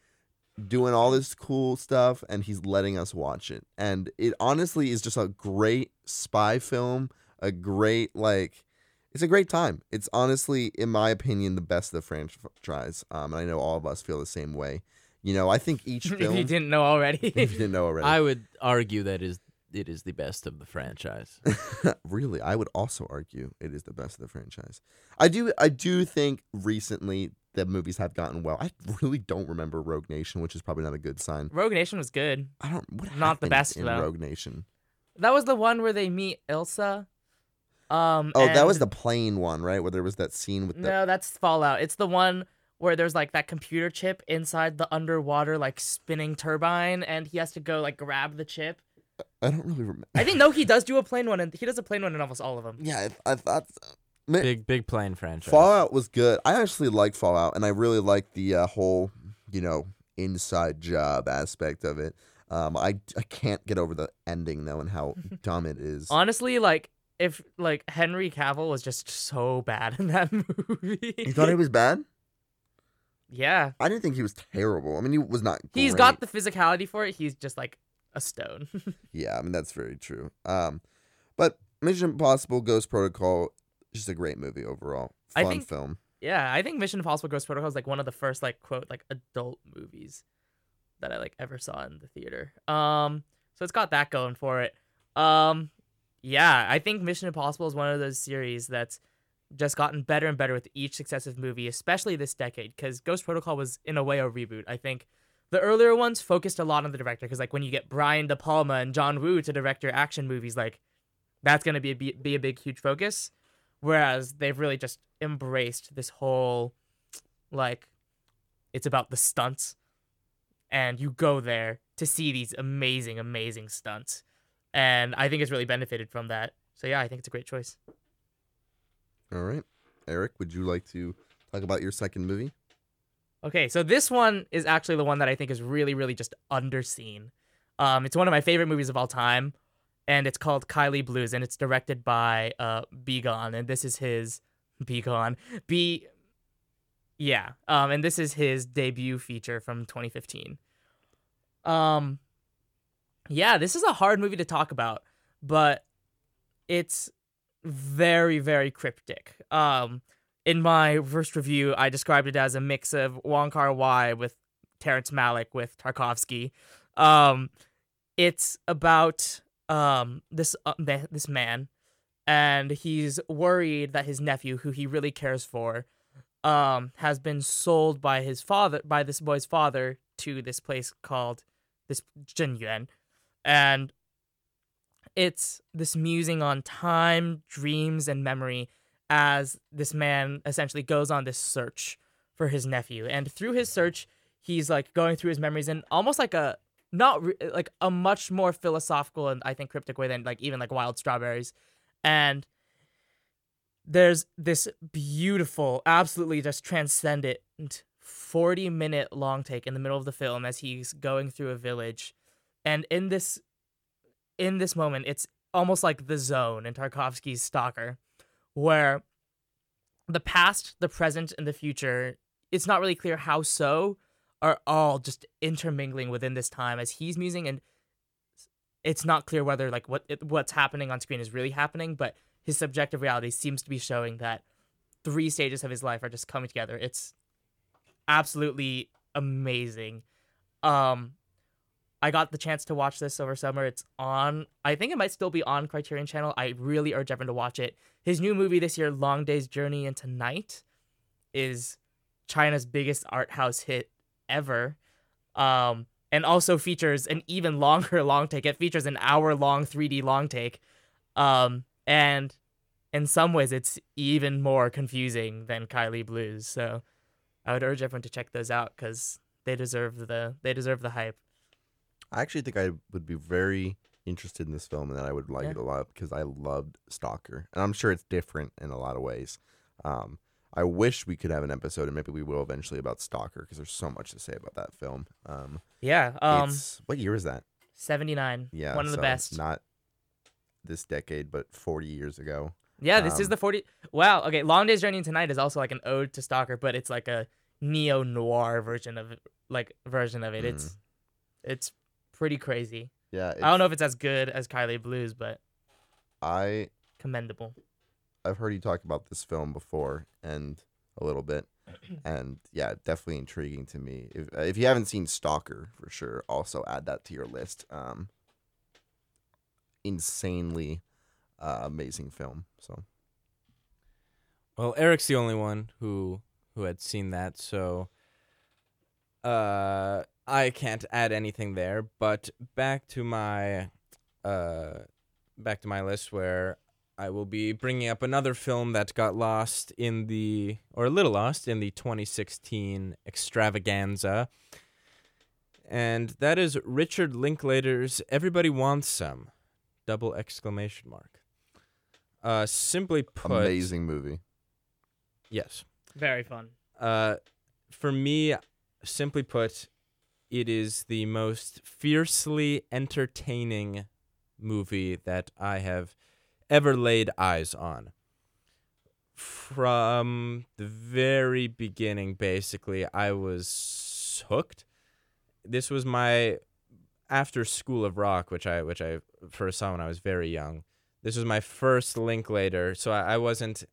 A: doing all this cool stuff and he's letting us watch it. And it honestly is just a great spy film, a great like it's a great time. It's honestly in my opinion the best of the franchise. Um and I know all of us feel the same way. You know, I think each film
B: if
A: film
B: you didn't know already.
A: if you didn't know already.
C: I would argue that is it is the best of the franchise.
A: really, I would also argue it is the best of the franchise. I do I do think recently the movies have gotten well. I really don't remember Rogue Nation, which is probably not a good sign.
B: Rogue Nation was good.
A: I don't what
B: Not the best,
A: in
B: though.
A: Rogue Nation.
B: That was the one where they meet Ilsa. Um.
A: Oh, that was the plane one, right? Where there was that scene with the
B: No, that's Fallout. It's the one where there's like that computer chip inside the underwater like spinning turbine, and he has to go like grab the chip.
A: I don't really remember.
B: I think no, he does do a plane one, and he does a plane one in almost all of them.
A: yeah, I, I thought so. Man,
C: Big big plane franchise.
A: Fallout was good. I actually like Fallout, and I really like the uh, whole, you know, inside job aspect of it. Um, I I can't get over the ending though, and how dumb it is.
B: Honestly, like if like Henry Cavill was just so bad in that movie.
A: You thought he was bad?
B: yeah,
A: I didn't think he was terrible. I mean, he was not.
B: He's got the physicality for it. He's just like a stone.
A: Yeah, I mean that's very true. Um, but Mission Impossible: Ghost Protocol, just a great movie overall.
B: I
A: Fun
B: think-
A: film.
B: yeah, I think Mission Impossible: Ghost Protocol is like one of the first like quote like adult movies that I like ever saw in the theater. Um, so it's got that going for it. Um, yeah, I think Mission Impossible is one of those series that's just gotten better and better with each successive movie, especially this decade. Because Ghost Protocol was in a way a reboot. I think the earlier ones focused a lot on the director. Because like when you get Brian De Palma and John Woo to direct your action movies, like that's gonna be a, be a big huge focus. Whereas they've really just embraced this whole like it's about the stunts and you go there to see these amazing amazing stunts and i think it's really benefited from that so yeah i think it's a great choice
A: All right, Eric, would you like to talk about your second movie?
B: Okay so this one is actually the one that i think is really really just underseen. Um it's one of my favorite movies of all time and it's called Kaili Blues and it's directed by uh Bi Gan, and this is his Bi Gan. B yeah um and this is his debut feature from 2015 um yeah this is a hard movie to talk about but it's very very cryptic. Um in my first review i described it as a mix of wong kar wai with terrence malick with tarkovsky. Um it's about um this uh, this man and he's worried that his nephew who he really cares for um has been sold by his father by this boy's father to this place called this Zhenyuan. And it's this musing on time, dreams and memory as this man essentially goes on this search for his nephew. And through his search he's like going through his memories in almost like a not re- like a much more philosophical and I think cryptic way than like even like wild strawberries. And there's this beautiful, absolutely just transcendent 40 minute long take in the middle of the film as he's going through a village. And in this in this moment, it's almost like the zone in Tarkovsky's Stalker, where the past, the present, and the future, it's not really clear how so, are all just intermingling within this time as he's musing and it's not clear whether like what it, what's happening on screen is really happening, but his subjective reality seems to be showing that three stages of his life are just coming together. It's absolutely amazing. Um, I got the chance to watch this over summer. It's on. I think it might still be on Criterion Channel. I really urge everyone to watch it. His new movie this year, Long Day's Journey into Night, is China's biggest art house hit ever. Um, and also features an even longer long take. It features an hour long 3D long take. Um, and in some ways, it's even more confusing than Kaili Blues. So I would urge everyone to check those out because they deserve the they deserve the hype.
A: I actually think I would be very interested in this film and that I would like
B: Yeah.
A: it a lot because I loved Stalker. And I'm sure it's different in a lot of ways. Um, I wish we could have an episode, and maybe we will eventually, about Stalker because there's so much to say about that film. Um,
B: Yeah. Um,
A: it's, what year is that?
B: 79.
A: Yeah,
B: One of the best.
A: Not this decade, but 40 years ago.
B: Yeah, this is
A: Um,
B: the 40. Wow. Okay. Long Day's Journey into Night is also like an ode to Stalker, but it's like a neo noir version of it, like version of it.
A: Mm.
B: It's it's pretty crazy.
A: Yeah,
B: I don't know if it's as good as Kaili Blues, but
A: I
B: commendable.
A: I've heard you talk about this film before and a little bit, and yeah, definitely intriguing to me. If uh, if you haven't seen Stalker, for sure, also add that to your list. Um, insanely uh, amazing film. So
C: Well, Eric's the only one who who had seen that, so uh I can't add anything there, but back to my uh back to my list where I will be bringing up another film that got lost in the or a little lost in the 2016 extravaganza. And that is Richard Linklater's Everybody Wants Some. Double exclamation mark. Uh simply put
A: amazing movie.
C: Yes.
B: Very fun.
C: Uh, for me, simply put, it is the most fiercely entertaining movie that I have ever laid eyes on. From the very beginning, basically, I was hooked. This was my after School of Rock, which I which I first saw when I was very young. This was my first Linklater, so I, I wasn't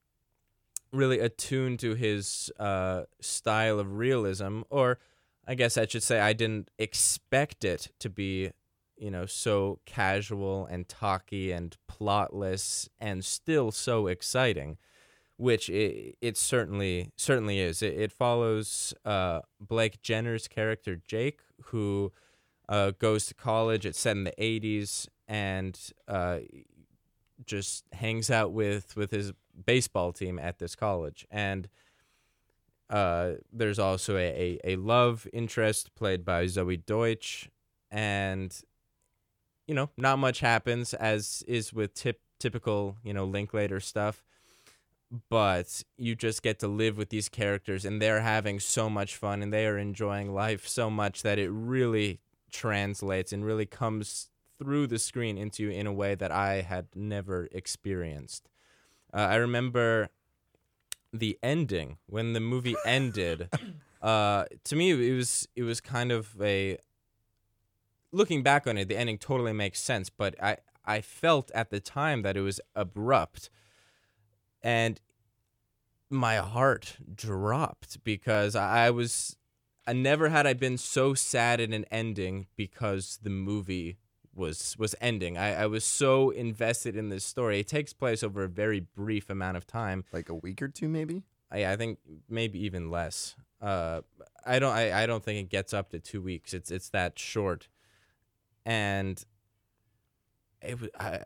C: really attuned to his uh, style of realism, or I guess I should say I didn't expect it to be, you know, so casual and talky and plotless and still so exciting, which it, it certainly certainly is. It, it follows uh, Blake Jenner's character Jake, who uh, goes to college. It's set in the '80s and uh, just hangs out with with his baseball team at this college and uh, there's also a, a, a love interest played by Zoey Deutch and you know not much happens as is with tip, typical you know Linklater stuff but you just get to live with these characters and they're having so much fun and they are enjoying life so much that it really translates and really comes through the screen into you in a way that I had never experienced. Uh, I remember the ending when the movie ended. Uh, to me, it was it was kind of a. Looking back on it, the ending totally makes sense, but I I felt at the time that it was abrupt, and my heart dropped because I, was. I never had I been so sad at an ending because the movie was was ending. I, I was so invested in this story. It takes place over a very brief amount of time.
A: Like a week or two, maybe.
C: I, I think maybe even less. Uh, I don't I, I don't think it gets up to two weeks. It's it's that short, and it was I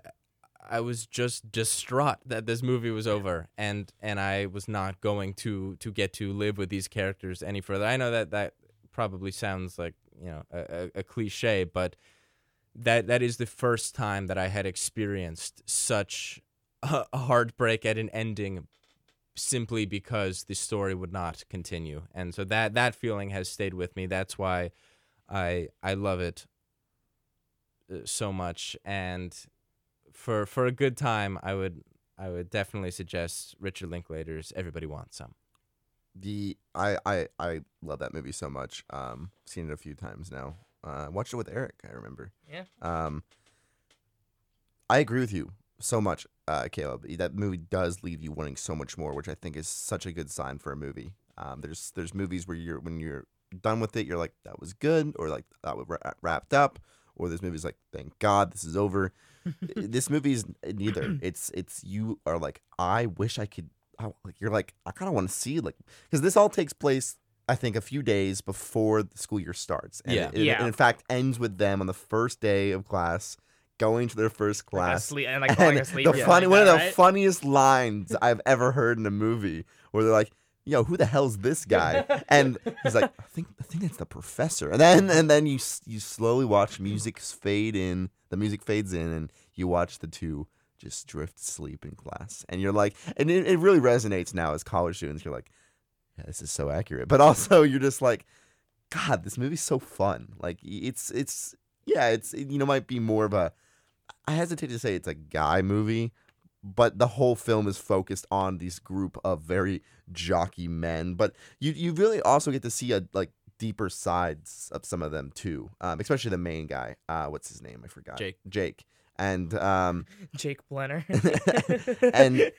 C: I was just distraught that this movie was over, and and I was not going to to get to live with these characters any further. I know that that probably sounds like you know a, a, a cliche, but that that is the first time that I had experienced such a heartbreak at an ending simply because the story would not continue. And so that that feeling has stayed with me. That's why I I love it uh, so much and for for a good time I would I would definitely suggest Richard Linklater's Everybody Wants Some.
A: The I I I love that movie so much. Um, seen it a few times now. Uh, watched it with Eric. I remember.
B: Yeah.
A: Um, I agree with you so much, uh, Caleb. That movie does leave you wanting so much more, which I think is such a good sign for a movie. Um, there's there's movies where you're when you're done with it, you're like that was good, or like that was ra- wrapped up, or there's movies like thank God this is over. this movie's neither. It's it's you are like I wish I could. I, like you're like I kind of want to see like because this all takes place I think a few days before the school year starts. And
C: Yeah.
A: it, it-
B: Yeah.
A: in fact ends with them on the first day of class going to their first
B: Like
A: class.
B: asleep, and like falling
A: and
B: asleep.
A: the
B: or
A: funny
B: like
A: one of the
B: right?
A: funniest lines I've ever heard in a movie where they're like, "Yo, who the hell's this guy?" and he's like, "I think I think it's the professor." And then and then you you slowly watch music fade in. The music fades in, and you watch the two just drift asleep in class. And you're like, and it, it really resonates now as college students. You're like, yeah, this is so accurate. But also, you're just like, God, this movie's so fun. Like, it's it's yeah, it's it, you know might be more of a. I hesitate to say it's a guy movie, but the whole film is focused on this group of very jockey men. But you you really also get to see a like deeper sides of some of them too, um, especially the main guy. Uh, what's his name? I forgot.
C: Jake.
A: Jake. And um,
B: Jake Blenner.
A: And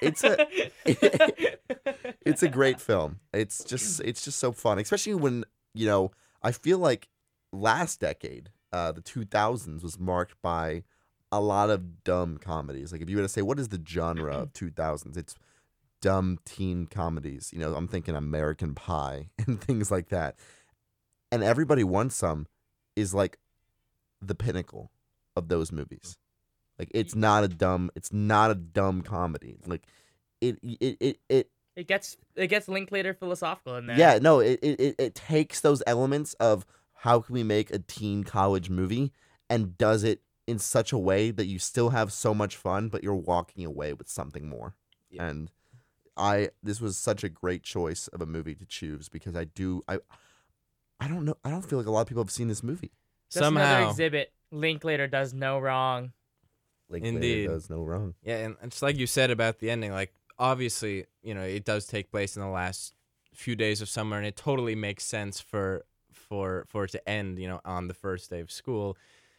A: it's a- it's a great film. It's just it's just so fun, especially when you know I feel like last decade, uh, the two thousands was marked by a lot of dumb comedies. Like if you were to say what is the genre of two thousands, it's dumb teen comedies. You know, I'm thinking American Pie and things like that. And everybody wants some is like the pinnacle of those movies. Like it's mm-hmm. not a dumb it's not a dumb comedy. Like it it it, it
B: It gets it gets Linklater philosophical in there.
A: yeah, no, it, it it it takes those elements of how can we make a teen college movie and does it in such a way that you still have so much fun, but you're walking away with something more.
C: Yeah.
A: And I this was such a great choice of a movie to choose because I do I I don't know I don't feel like a lot of people have seen this movie.
B: Just another
C: Somehow,
B: exhibit. Linklater does no wrong.
A: Like
C: Indeed.
A: does no wrong.
C: yeah, and it's like you said about the ending. Like, obviously, you know, it does take place in the last few days of summer, and it totally makes sense for for for it to end, you know, on the first day of school.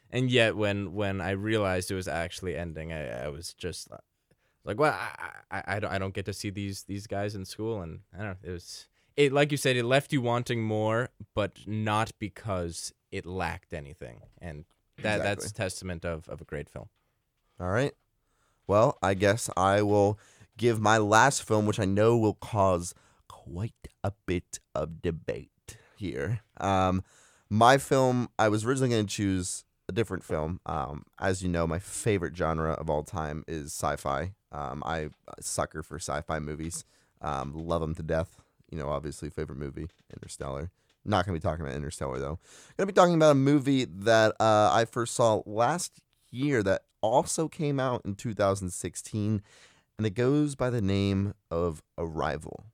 C: And yet, when when I realized it was actually ending, I, I was just uh, like, well, I, I I don't I don't get to see these these guys in school, and I don't know. It was it like you said, it left you wanting more, but not because it lacked anything, and that that's
A: Exactly.
C: testament of of a great film.
A: All right. Well, I guess I will give my last film, which I know will cause quite a bit of debate here. Um, my film, I was originally going to choose a different film. Um, as you know, my favorite genre of all time is sci-fi. Um, I a sucker for sci-fi movies. Um, love them to death. You know, obviously, favorite movie, Interstellar. Not going to be talking about Interstellar though. Going to be talking about a movie that uh, I first saw last year that also came out in 2016, and it goes by the name of Arrival.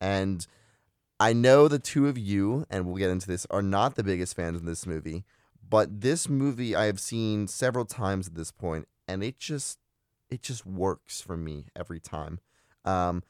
A: And I know the two of you, and we'll get into this, are not the biggest fans of this movie, but this movie I have seen several times at this point, and it just it just works for me every time. Um,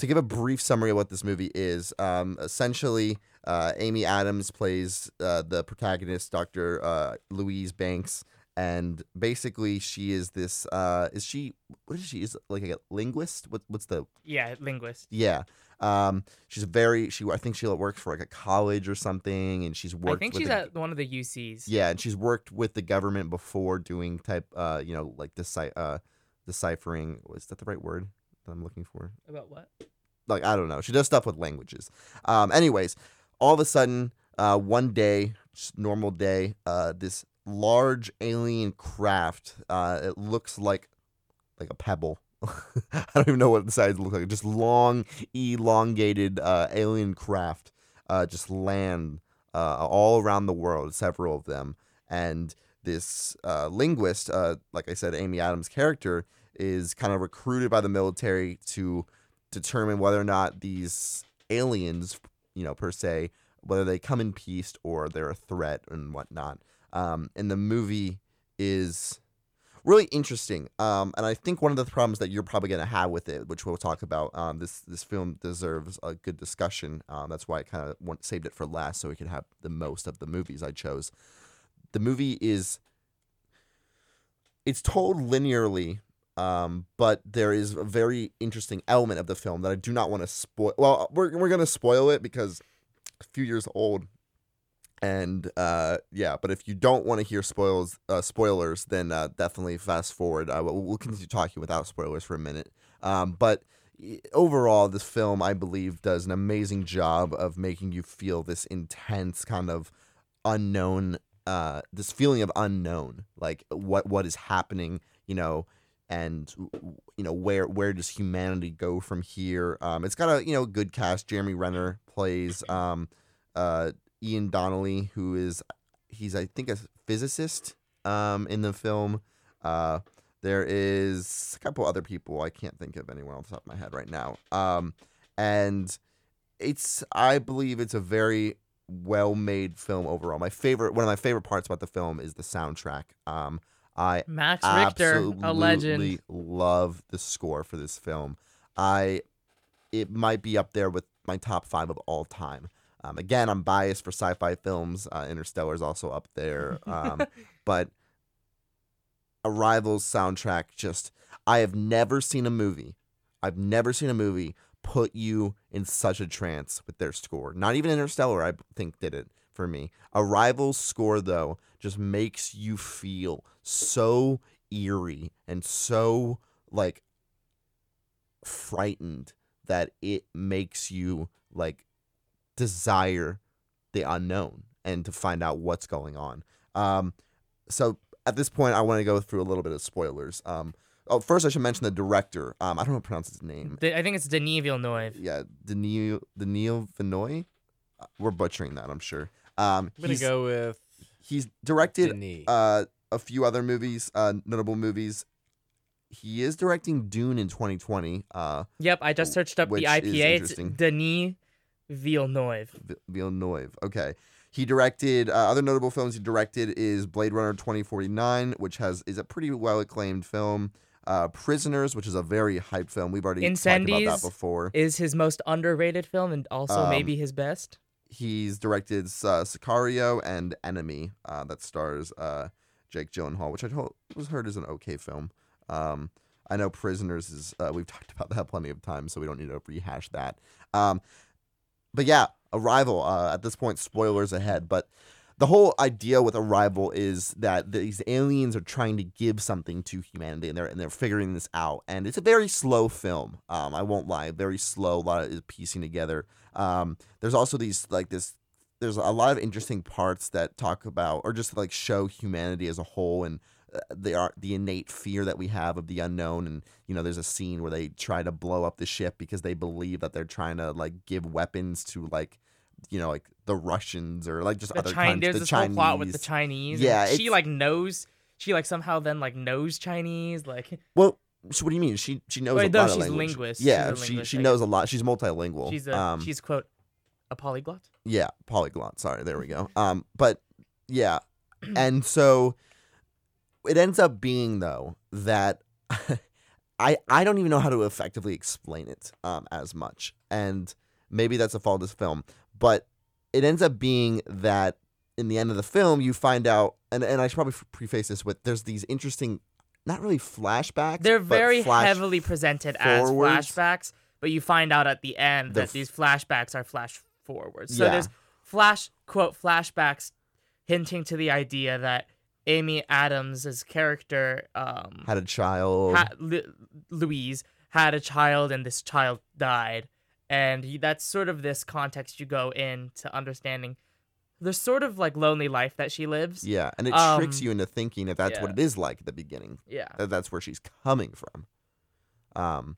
A: to give a brief summary of what this movie is, um, essentially, uh, Amy Adams plays uh, the protagonist, Dr. Uh, Louise Banks, and basically she is this. Uh, is she? What is she? Is like a linguist? What, what's the?
B: Yeah, linguist.
A: Yeah. Um, she's very. She I think she works for like a college or something, and she's worked.
B: I think she's
A: the,
B: at one of the UCs.
A: yeah, and she's worked with the government before doing type. Uh, you know, like deci- uh, deciphering. Was that the right word that I'm looking for?
B: About what?
A: like I don't know. She does stuff with languages. Um, anyways, all of a sudden, uh, one day, just normal day, uh, this large alien craft. Uh, it looks like like a pebble. I don't even know what the size looks like. Just long, elongated uh, alien craft. Uh, just land uh, all around the world, several of them, and this uh, linguist, uh, like I said, Amy Adams' character, is kind of recruited by the military to determine whether or not these aliens, you know, per se, whether they come in peace or they're a threat and whatnot. Um, and the movie is really interesting. Um, and I think one of the problems that you're probably going to have with it, which we'll talk about, um, this this film deserves a good discussion. Um, that's why I kind of saved it for last, so we could have the most of the movies I chose. The movie is it's told linearly, um, but there is a very interesting element of the film that I do not want to spoil. Well, we're we're gonna spoil it because a few years old, and uh, yeah. But if you don't want to hear spoils uh, spoilers, then uh, definitely fast forward. Uh, we'll, we'll continue talking without spoilers for a minute. Um, but overall, this film, I believe, does an amazing job of making you feel this intense kind of unknown uh this feeling of unknown like what what is happening you know and you know where where does humanity go from here? Um it's got a you know good cast. Jeremy renner plays um uh ian donnelly who is he's i think a physicist um in the film. Uh there is a couple other people. I can't think of anyone off the top of my head right now. Um and it's i believe it's a very well made film overall. My favorite one of my favorite parts about the film is the soundtrack. Um I
B: Max Richter, a legend.
A: absolutely love the score for this film. I it might be up there with my top five of all time. Um, again, I'm biased for sci-fi films. Uh, Interstellar is also up there, um, but Arrival's soundtrack just I have never seen a movie. I've never seen a movie put you in such a trance with their score. Not even Interstellar, I think, did it for me. Arrival's score, though, just makes you feel so eerie and so like frightened that it makes you like desire the unknown and to find out what's going on. Um, so at this point, I want to go through a little bit of spoilers. Um, oh, first I should mention the director. Um, I don't know how to pronounce his name.
B: The- I think it's Denis Villeneuve.
A: Yeah, Daniil Daniil Vinoy. Uh, We're butchering that, I'm sure. Um,
C: I'm gonna go with
A: he's directed
C: Denis.
A: uh, a few other movies, uh, notable movies. He is directing Dune in 2020. Uh,
B: Yep, I just searched up the IPA. It's. Denis Villeneuve.
A: V- Villeneuve. Okay. He directed uh, other notable films he directed is Blade Runner 2049, which has is a pretty well acclaimed film. Uh, Prisoners, which is a very hype film. We've already talked about that before.
B: Is his most underrated film and also
A: Um,
B: maybe his best.
A: He's directed uh, Sicario and Enemy, uh, that stars uh, Jake Gyllenhaal, which I told, was heard is an okay film. Um, I know Prisoners is uh, we've talked about that plenty of times, so we don't need to rehash that. Um, but yeah, Arrival. Uh, at this point, spoilers ahead, but the whole idea with Arrival is that these aliens are trying to give something to humanity, and they're and they're figuring this out. And it's a very slow film. Um, I won't lie, very slow. A lot of piecing together. Um, there's also these like this. There's a lot of interesting parts that talk about or just like show humanity as a whole and uh, the are the innate fear that we have of the unknown. And you know, there's a scene where they try to blow up the ship because they believe that they're trying to like give weapons to like you know like the Russians or like just
B: The
A: other
B: Chinese,
A: countries.
B: there's
A: The
B: this
A: Chinese.
B: whole plot with the Chinese. and
A: Yeah,
B: she like knows. She like somehow then like knows Chinese. Like
A: Well, so what do you mean? She she knows
B: Wait,
A: a
B: no,
A: lot of
B: she's
A: language.
B: linguist.
A: Yeah,
B: She's a
A: she
B: linguist,
A: she
B: I
A: knows a lot. She's multilingual.
B: she's a
A: um,
B: she's quote a polyglot.
A: yeah, polyglot. Sorry, there we go. Um, but yeah, and so it ends up being though that I I don't even know how to effectively explain it um as much, and maybe that's a fault of this film, but it ends up being that in the end of the film you find out, and and I should probably preface this with there's these interesting, not really flashbacks.
B: They're very heavily presented
A: forwards.
B: as flashbacks, but you find out at the end
A: The
B: that
A: f-
B: these flashbacks are flash forwards. So
A: Yeah.
B: there's flash quote flashbacks hinting to the idea that Amy Adams' character um
A: had a child.
B: ha- Lu- Louise had a child and this child died and that's sort of this context you go in to understanding the sort of like lonely life that she lives
A: Yeah, and it tricks
B: Um,
A: you into thinking that that's what it is like at the beginning.
B: yeah
A: That that's where she's coming from. Um,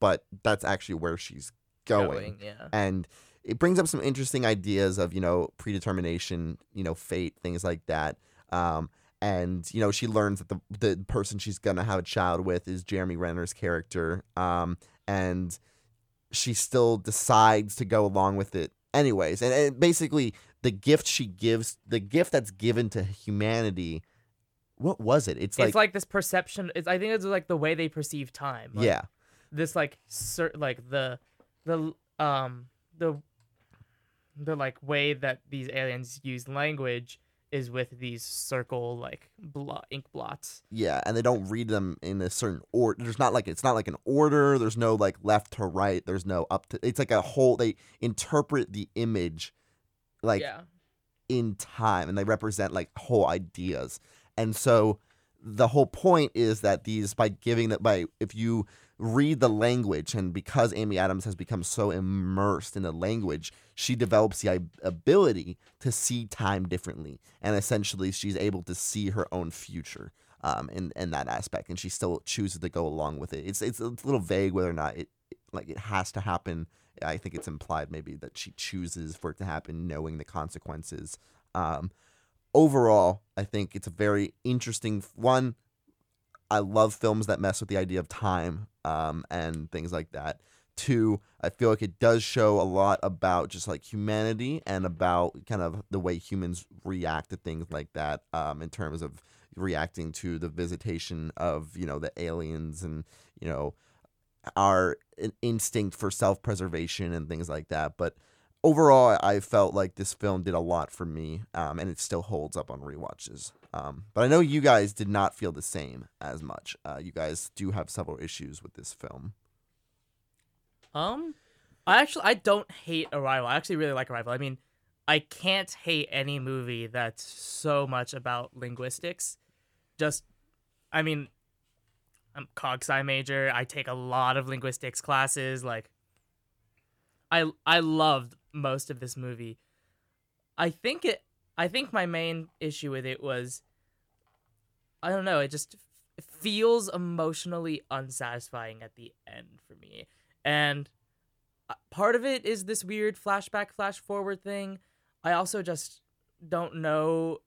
A: but that's actually where she's going.
B: yeah
A: And it brings up some interesting ideas of you know predetermination, you know fate, things like that. Um, and you know she learns that the the person she's gonna have a child with is Jeremy Renner's character. Um, and she still decides to go along with it anyways. And, and basically, the gift she gives, the gift that's given to humanity, what was it? It's
B: it's
A: like,
B: like, this perception it's i think it's like the way they perceive time like,
A: yeah,
B: this like cer- like the the um the the like way that these aliens use language is with these circle like blot ink blots.
A: Yeah, and they don't read them in a certain order. There's not like it's not like an order. There's no like left to right. There's no up to. It's like a whole. They interpret the image, like
B: yeah.
A: in time, and they represent like whole ideas. And so the whole point is that these by giving that by if you read the language and because Amy Adams has become so immersed in the language, she develops the ability to see time differently, and essentially she's able to see her own future um, in in that aspect, and she still chooses to go along with it. It's it's a little vague whether or not it like it has to happen. I think it's implied maybe that she chooses for it to happen, knowing the consequences. Um, overall, I think it's a very interesting one. I love films that mess with the idea of time um, and things like that. Two, I feel like it does show a lot about just like humanity and about kind of the way humans react to things like that um, in terms of reacting to the visitation of, you know, the aliens and, you know, our instinct for self preservation and things like that. But overall, I felt like this film did a lot for me, um, and it still holds up on rewatches. Um, but I know you guys did not feel the same as much. Uh, you guys do have several issues with this film.
B: Um, I actually I don't hate Arrival. I actually really like Arrival. I mean, I can't hate any movie that's so much about linguistics. Just, I mean, I'm cog sci major. I take a lot of linguistics classes. Like, I I loved most of this movie. I think it. I think my main issue with it was, I don't know. It just f- feels emotionally unsatisfying at the end for me and uh, part of it is this weird flashback flash forward thing i also just don't know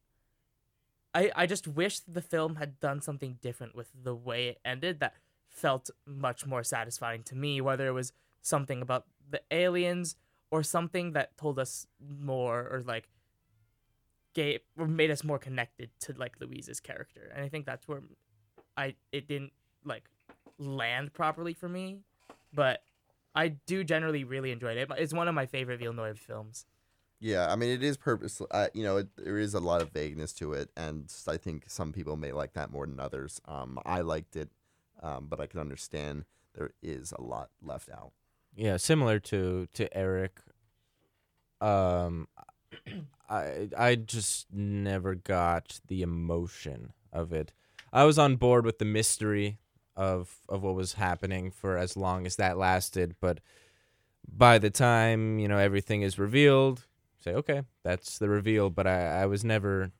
B: i i just wish the film had done something different with the way it ended that felt much more satisfying to me whether it was something about the aliens or something that told us more or like gave or made us more connected to like louise's character and i think that's where i it didn't like land properly for me but I do generally really enjoy it. It's one of my favorite Villeneuve films.
A: Yeah, I mean, it is purposely. Uh, you know, it, there is a lot of vagueness to it, and I think some people may like that more than others. Um, I liked it, um, but I can understand there is a lot left out.
C: Yeah, similar to to Eric. Um, I I just never got the emotion of it. I was on board with the mystery of of what was happening for as long as that lasted, but by the time you know everything is revealed, say okay, that's the reveal. But I I was never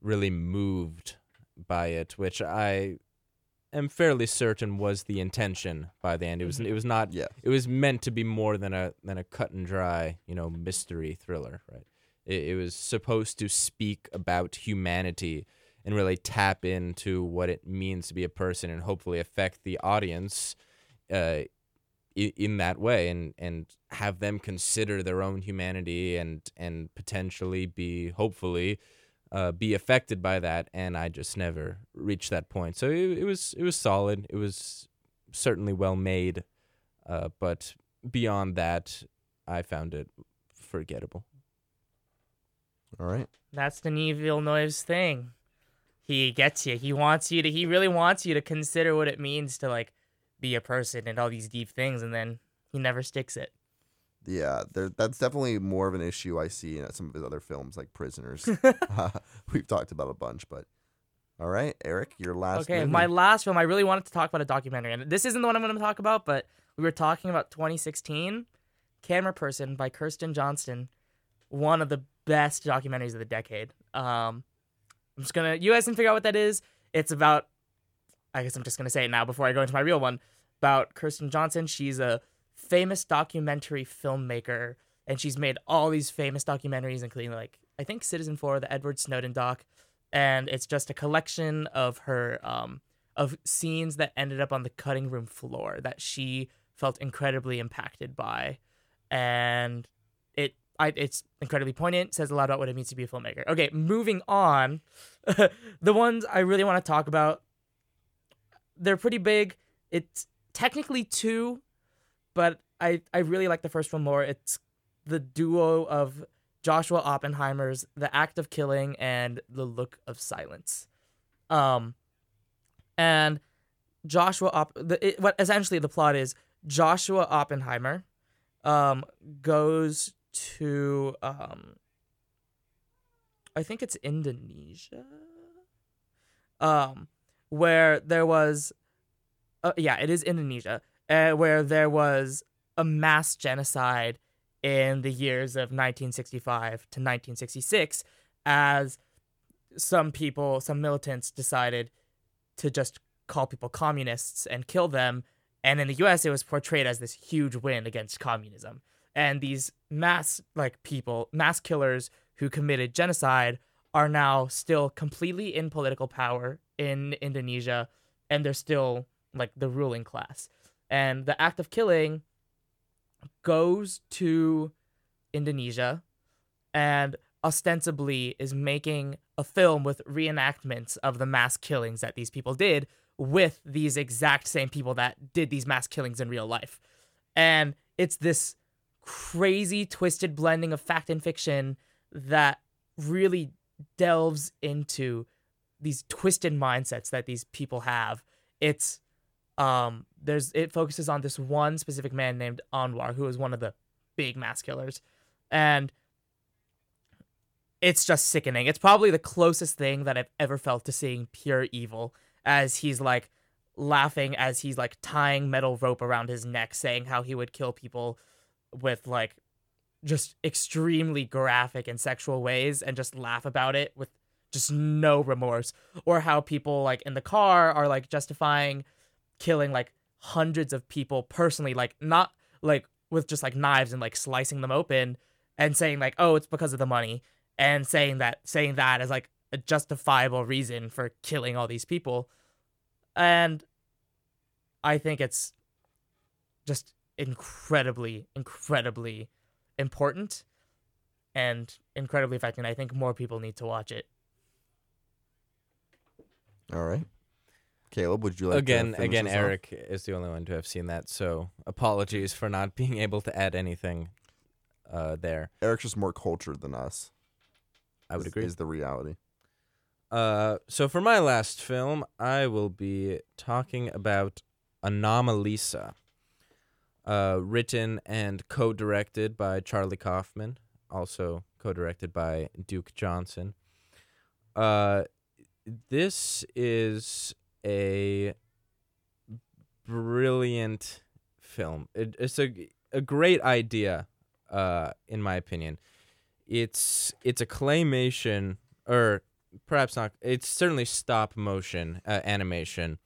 C: really moved by it, which I am fairly certain was the intention by the end. It was
B: Mhm.
C: it was not
A: Yeah,
C: it was meant to be more than a than a cut and dry, you know, mystery thriller, right? It, it was supposed to speak about humanity and really tap into what it means to be a person and hopefully affect the audience uh, in, in that way and and have them consider their own humanity and and potentially be hopefully uh, be affected by that and I just never reached that point. So it, it was it was solid. It was certainly well made. Uh, but beyond that, I found it forgettable.
A: all right.
B: That's the Denis Villeneuve's thing. He gets you. He wants you to. He really wants you to consider what it means to like be a person and all these deep things, and then he never sticks it.
A: Yeah, there, that's definitely more of an issue I see in some of his other films, like Prisoners. uh, we've talked about a bunch, but all right, Eric, your last.
B: okay,
A: movie.
B: my last film. I really wanted to talk about a documentary, and this isn't the one I'm going to talk about, but we were talking about 2016, Camera Person by Kirsten Johnson, one of the best documentaries of the decade. Um, I'm just gonna. You guys can figure out what that is. It's about. I guess I'm just gonna say it now before I go into my real one. About Kirsten Johnson. She's a famous documentary filmmaker, and she's made all these famous documentaries, including like I think Citizen Four, the Edward Snowden doc, and it's just a collection of her um of scenes that ended up on the cutting room floor that she felt incredibly impacted by, and it I, it's incredibly poignant. Says a lot about what it means to be a filmmaker. Okay, moving on. the ones I really want to talk about, they're pretty big. It's technically two, but I I really like the first one more. It's the duo of Joshua Oppenheimer's The Act of Killing and The Look of Silence. Um, and Joshua Opp- the, it, what essentially the plot is Joshua Oppenheimer um goes to um I think it's Indonesia um where there was uh, yeah it is Indonesia uh, where there was a mass genocide in the years of 1965 to 1966 as some people some militants decided to just call people communists and kill them. And in the US it was portrayed as this huge win against communism. And these mass like people mass killers who committed genocide are now still completely in political power in Indonesia and they're still like the ruling class and the act of killing goes to Indonesia and ostensibly is making a film with reenactments of the mass killings that these people did with these exact same people that did these mass killings in real life. And it's this crazy twisted blending of fact and fiction that really delves into these twisted mindsets that these people have. It's um there's it focuses on this one specific man named Anwar who is one of the big mass killers and it's just sickening. It's probably the closest thing that I've ever felt to seeing pure evil as he's like laughing as he's like tying metal rope around his neck saying how he would kill people with like just extremely graphic and sexual ways and just laugh about it with just no remorse or how people like in the car are like justifying killing like hundreds of people personally like not like with just like knives and like slicing them open and saying like oh it's because of the money and saying that saying that as like a justifiable reason for killing all these people and i think it's just incredibly incredibly important and incredibly affecting I think more people need to watch it.
A: All right. Caleb, would you like
C: again, again? Eric is the only one to have seen that. So apologies for not being able to add anything uh, there.
A: Eric's just more cultured than us.
C: I would
A: is-
C: agree.
A: Is the reality.
C: Uh, so for my last film, I will be talking about Anomalisa, uh, written and co-directed by Charlie Kaufman, also co-directed by Duke Johnson. Uh, this is a brilliant film. It, it's a a great idea, uh, in my opinion. It's it's a claymation or perhaps not it's certainly stop motion uh, animation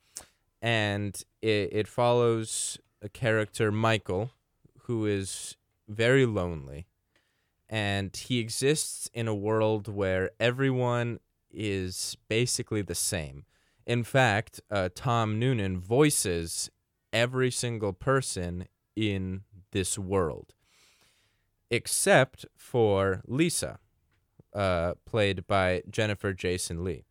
C: and it, it follows a character michael who is very lonely and he exists in a world where everyone is basically the same in fact uh, tom noonan voices every single person in this world except for lisa uh, played by Jennifer Jason Lee.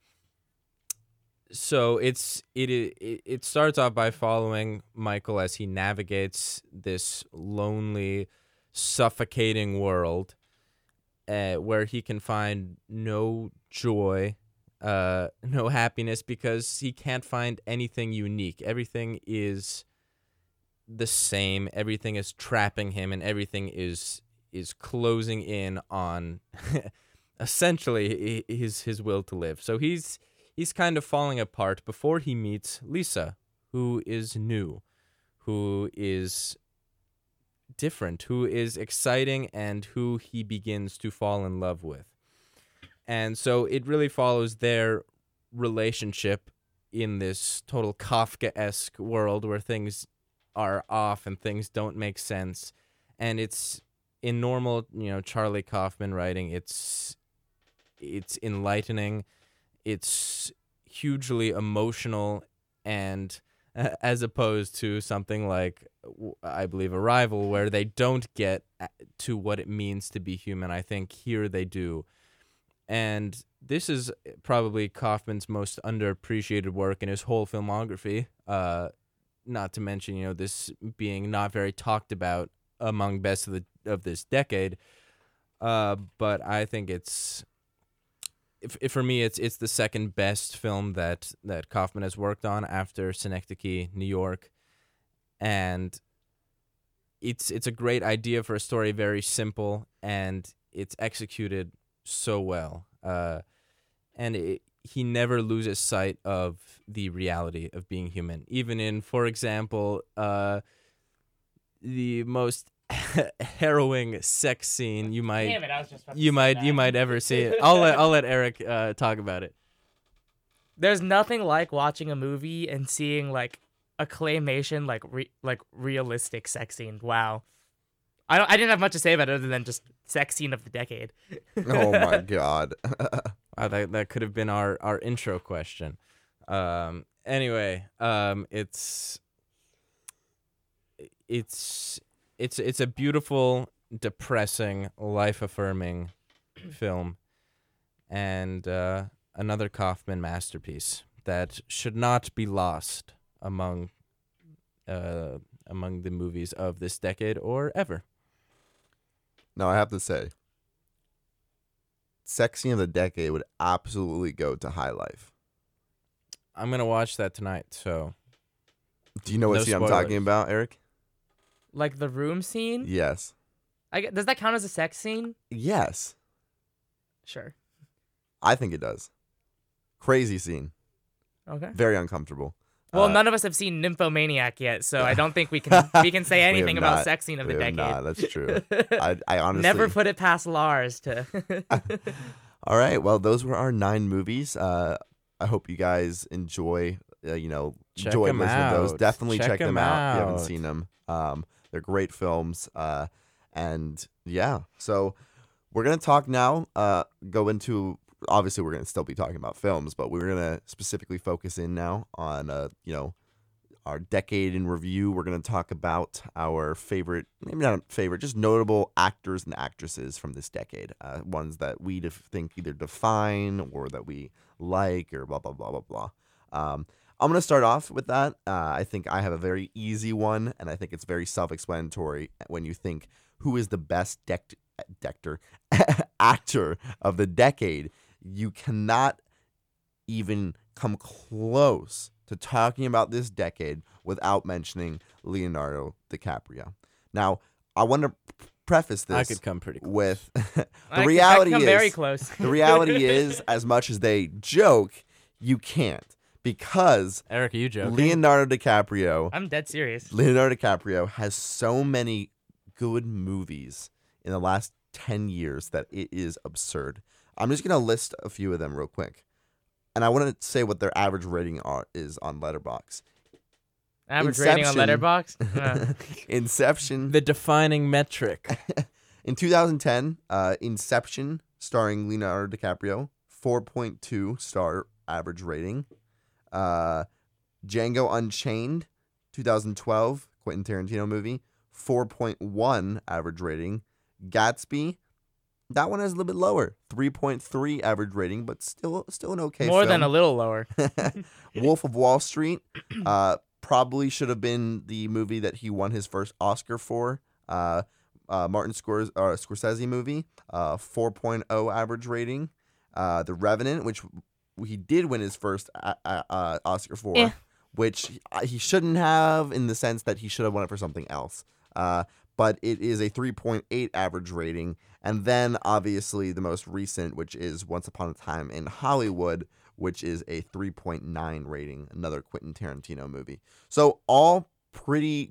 C: So it's it, it it starts off by following Michael as he navigates this lonely, suffocating world, uh, where he can find no joy, uh, no happiness because he can't find anything unique. Everything is the same. Everything is trapping him, and everything is is closing in on essentially his his will to live. So he's he's kind of falling apart before he meets Lisa, who is new, who is different, who is exciting and who he begins to fall in love with. And so it really follows their relationship in this total Kafka-esque world where things are off and things don't make sense. And it's in normal, you know, Charlie Kaufman writing, it's it's enlightening it's hugely emotional and as opposed to something like I believe arrival where they don't get to what it means to be human. I think here they do. And this is probably kaufman's most underappreciated work in his whole filmography uh, not to mention you know this being not very talked about among best of the of this decade. Uh, but I think it's if, if for me it's it's the second best film that that Kaufman has worked on after Synecdoche, New York, and it's it's a great idea for a story, very simple, and it's executed so well. Uh, and it, he never loses sight of the reality of being human, even in, for example, uh, the most harrowing sex scene you might
B: Damn it, I was just about to
C: you
B: say
C: might
B: that.
C: you might ever see. It. I'll let I'll let Eric uh, talk about it.
B: There's nothing like watching a movie and seeing like a claymation like re- like realistic sex scene. Wow. I don't, I didn't have much to say about it other than just sex scene of the decade.
A: oh my god.
C: Uh, that that could have been our our intro question. Um. Anyway, um, it's it's it's it's a beautiful, depressing, life affirming film, and uh, another Kaufman masterpiece that should not be lost among uh among the movies of this decade or ever.
A: now I have to say, sex scene of the decade would absolutely go to High Life.
C: I'm gonna watch that tonight. So
A: Do you know what
C: No
A: scene I'm talking about, Eric?
B: Like the room scene.
A: Yes.
B: I does that count as a sex scene?
A: Yes.
B: Sure.
A: I think it does. Crazy scene.
B: Okay.
A: Very uncomfortable.
B: Well,
A: Uh,
B: none of us have seen Nymphomaniac yet, so I don't think we can we can say anything about
A: not.
B: sex scene of the decade.
A: not, That's true. I, I honestly
B: Never put it past Lars to.
A: All right. Well, those were our nine movies. Uh, I hope you guys enjoy. Uh, you know,
C: Check
A: enjoy listening to those. Definitely check,
C: Check
A: them
C: 'em
A: out. If you haven't seen them. Um, they're great films. Uh, and yeah. So we're gonna talk now. Uh, go into obviously we're gonna still be talking about films, but we're gonna specifically focus in now on uh, you know, our decade in review. We're to talk about our favorite, maybe not favorite, just notable actors and actresses from this decade. Uh, ones that we def- think either define or that we like or blah, blah, blah, blah, blah. Um, I'm going to start off with that. Uh, I think I have a very easy one, and I think it's very self explanatory when you think who is the best dec- dector, actor of the decade. You cannot even come close to talking about this decade without mentioning Leonardo DiCaprio. Now, I want to preface this
C: I could come pretty close.
A: with the
B: I can- I
A: reality
B: come
A: is
B: very close.
A: the reality is as much as they joke, you can't because
C: Eric, are you joking?
A: Leonardo DiCaprio
B: I'm dead serious.
A: Leonardo DiCaprio has so many good movies in the last 10 years that it is absurd. I'm just going to list a few of them real quick. And I want to say what their average rating are, is on Letterboxd.
B: Average rating on
A: Inception.
B: Letterboxd. Uh,
A: Inception.
C: the defining metric.
A: In 2010, uh, Inception, starring Leonardo DiCaprio, 4.2 star average rating. Uh, Django Unchained, 2012, Quentin Tarantino movie, 4.1 average rating. Gatsby, that one is a little bit lower, 3.3 average rating, but still still an okay
B: more than a little lower.
A: Wolf of Wall Street uh, probably should have been the movie that he won his first Oscar for. Uh, uh, Martin Scors- uh, Scorsese movie, uh, 4.0 average rating. Uh, the Revenant, which he did win his first uh, uh, uh, Oscar for,
B: Eh.
A: which he shouldn't have in the sense that he should have won it for something else. Uh, but it is a 3.8 average rating. And then obviously the most recent, which is Once Upon a Time in Hollywood, which is a 3.9 rating, another Quentin Tarantino movie. So all pretty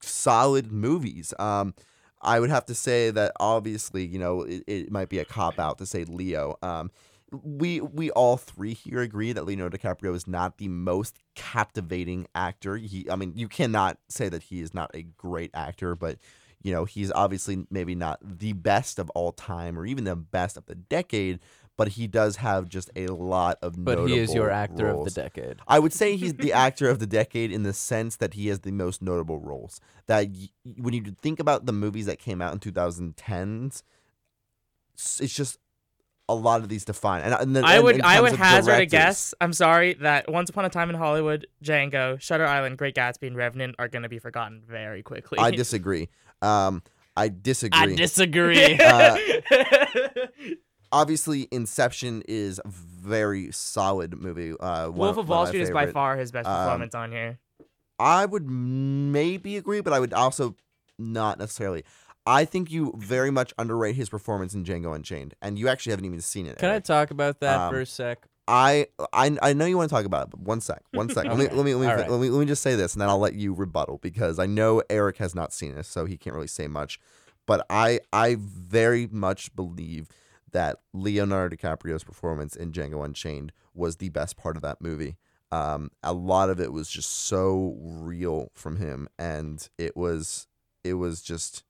A: solid movies. Um, I would have to say that obviously, you know, it, it might be a cop out to say Leo. Um, we we all three here agree that Leonardo DiCaprio is not the most captivating actor. He, I mean, you cannot say that he is not a great actor, but you know, he's obviously maybe not the best of all time or even the best of the decade. But he does have just a lot of.
C: But he is your actor
A: roles.
C: of the decade.
A: I would say he's the actor of the decade in the sense that he has the most notable roles. That y- when you think about the movies that came out in 2010s, it's just a lot of these define. And, and then-
B: I would
A: in
B: I would
A: of
B: hazard a guess. I'm sorry that Once Upon a Time in Hollywood, Django, Shutter Island, Great Gatsby, and Revenant are going to be forgotten very quickly.
A: I disagree. Um, I disagree.
C: I disagree.
A: Uh, Obviously, Inception is a very solid movie. Uh, one-
B: Wolf of Wall
A: my
B: Street is by far his best
A: Um,
B: performance on here.
A: I would maybe agree, but I would also not necessarily. I think you very much underrate his performance in Django Unchained, and you actually haven't even seen it.
C: Can I talk about that
A: Um,
C: for a sec?
A: I, I I know you want to talk about it, but one sec, one sec. Let me let me let me,
C: right.
A: let me let me just say this, and then I'll let you rebuttal because I know Eric has not seen it, so he can't really say much. But I I very much believe that Leonardo DiCaprio's performance in Django Unchained was the best part of that movie. Um, a lot of it was just so real from him, and it was it was just.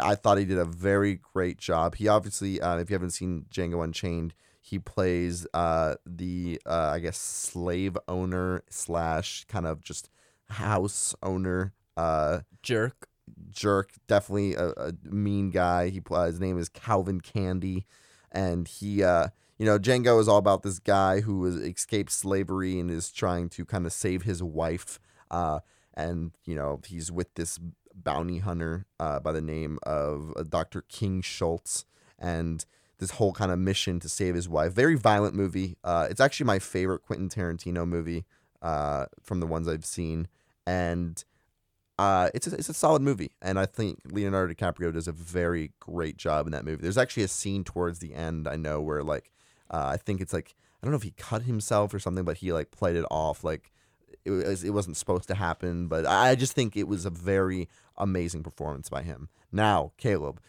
A: I thought he did a very great job. He obviously, uh, if you haven't seen Django Unchained, he plays uh, the uh, I guess slave owner slash kind of just house owner uh,
C: Jerk.
A: jerk. Definitely a, a mean guy. He pl- his name is Calvin Candy, and he uh, you know Django is all about this guy who has escaped slavery and is trying to kind of save his wife. Uh, and you know he's with this bounty hunter uh, by the name of uh, Dr. King Schultz, and this whole kind of mission to save his wife. Very violent movie. Uh, it's actually my favorite Quentin Tarantino movie uh, from the ones I've seen, and uh, it's a, it's a solid movie. And I think Leonardo DiCaprio does a very great job in that movie. There's actually a scene towards the end I know where like uh, I think it's like I don't know if he cut himself or something, but he like played it off like it was it wasn't supposed to happen. But I just think it was a very amazing performance by him. Now, Caleb,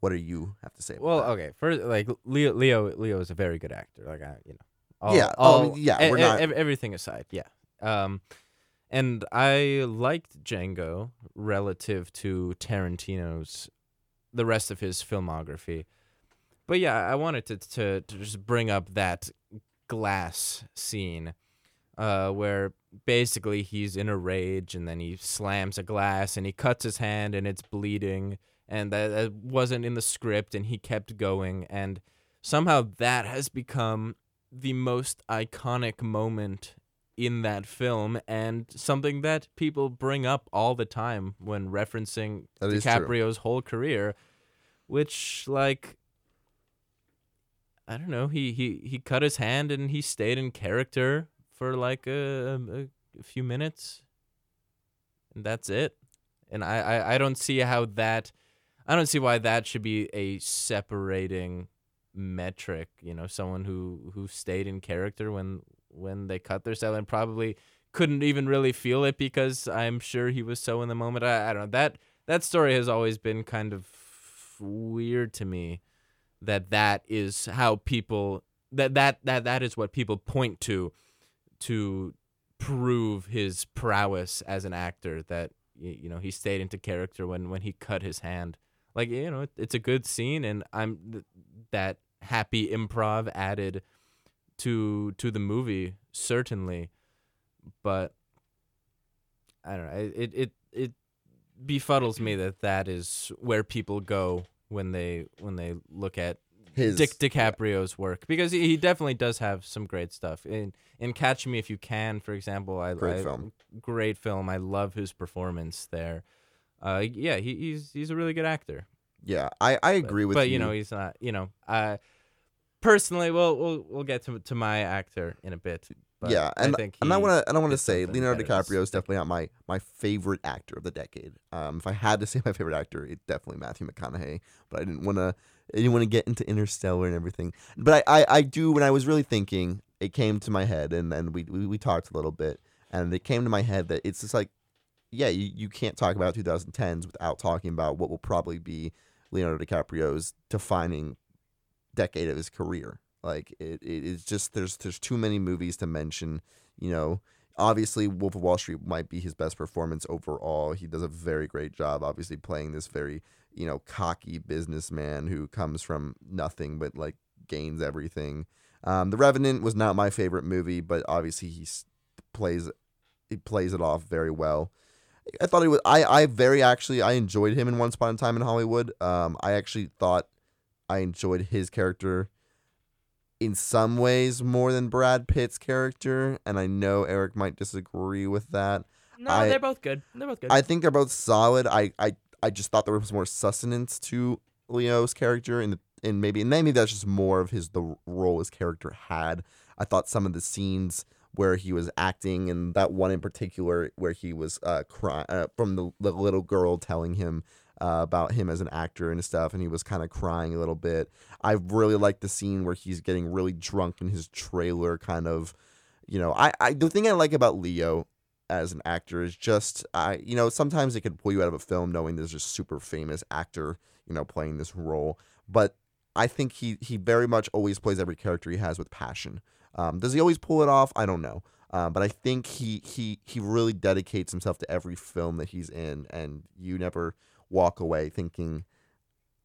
A: what do you have to say? About
C: Well,
A: that?
C: okay. First, like Leo, Leo, Leo is a very good actor. Like I, you know, all,
A: Yeah, oh,
C: all,
A: mean, yeah, we're
C: e-
A: not-
C: ev- everything aside, yeah. Um, and I liked Django relative to Tarantino's, the rest of his filmography. But yeah, I wanted to to, to just bring up that glass scene, uh, where basically he's in a rage and then he slams a glass and he cuts his hand and it's bleeding and that, that wasn't in the script and he kept going and somehow that has become the most iconic moment in that film and something that people bring up all the time when referencing
A: That.
C: DiCaprio's whole career which like I don't know he he he cut his hand and he stayed in character for like a, um, a, a few minutes and that's it and I, I I don't see how that I don't see why that should be a separating metric. You know, someone who who stayed in character when when they cut their cell and probably couldn't even really feel it because I'm sure he was so in the moment. I, I don't know that that story has always been kind of weird to me. That that is how people that that that that is what people point to to prove his prowess as an actor. That you know he stayed into character when when he cut his hand like you know it, it's a good scene and i'm th- that happy improv added to to the movie certainly but i don't know it it it, it befuddles me that that is where people go when they when they look at
A: His
C: Dick DiCaprio's work because he, he definitely does have some great stuff in in Catch Me If You Can, for example. I
A: Great
C: I-
A: film.
C: great film. I love his performance there. Uh, yeah, he, he's he's a really good actor.
A: yeah, I I
C: But-
A: agree with
C: but
A: you.
C: But you know he's not. You know, uh, personally, we'll we'll we'll get to to my actor in a bit. But
A: yeah,
C: I
A: and
C: think
A: and I want to and I want to say Leonardo DiCaprio is definitely not my my favorite actor of the decade. Um, if I had to say my favorite actor, it's definitely Matthew McConaughey. But I didn't want to Didn't want to get into Interstellar and everything. But I, I I do when I was really thinking, it came to my head, and then we we, we talked a little bit, and it came to my head that it's just like, yeah, you, you can't talk about 2010s without talking about what will probably be Leonardo DiCaprio's defining decade of his career. Like it, it is just there's there's too many movies to mention. You know, obviously Wolf of Wall Street might be his best performance overall. He does a very great job, obviously playing this very you know cocky businessman who comes from nothing but like gains everything. Um, the Revenant was not my favorite movie, but obviously he plays he plays it off very well. I thought he was. I I very actually I enjoyed him in Once Upon a Time in Hollywood. Um, I actually thought I enjoyed his character in some ways more than Brad Pitt's character, and I know Eric might disagree with that.
B: No,
A: I-
B: they're both good. They're both good.
A: I think they're both solid. I I I just thought there was more sustenance to Leo's character, and and maybe and maybe that's just more of his the role his character had. I thought some of the scenes where he was acting, and that one in particular where he was uh, crying uh, from the, the little girl telling him uh, about him as an actor and stuff, and he was kind of crying a little bit. I really like the scene where he's getting really drunk in his trailer, kind of. You know, I, I the thing I like about Leo as an actor is just I you know sometimes it could pull you out of a film knowing there's a super famous actor you know playing this role, but I think he he very much always plays every character he has with passion. Um, does he always pull it off? I don't know. Uh, but I think he he he really dedicates himself to every film that he's in, and you never walk away thinking.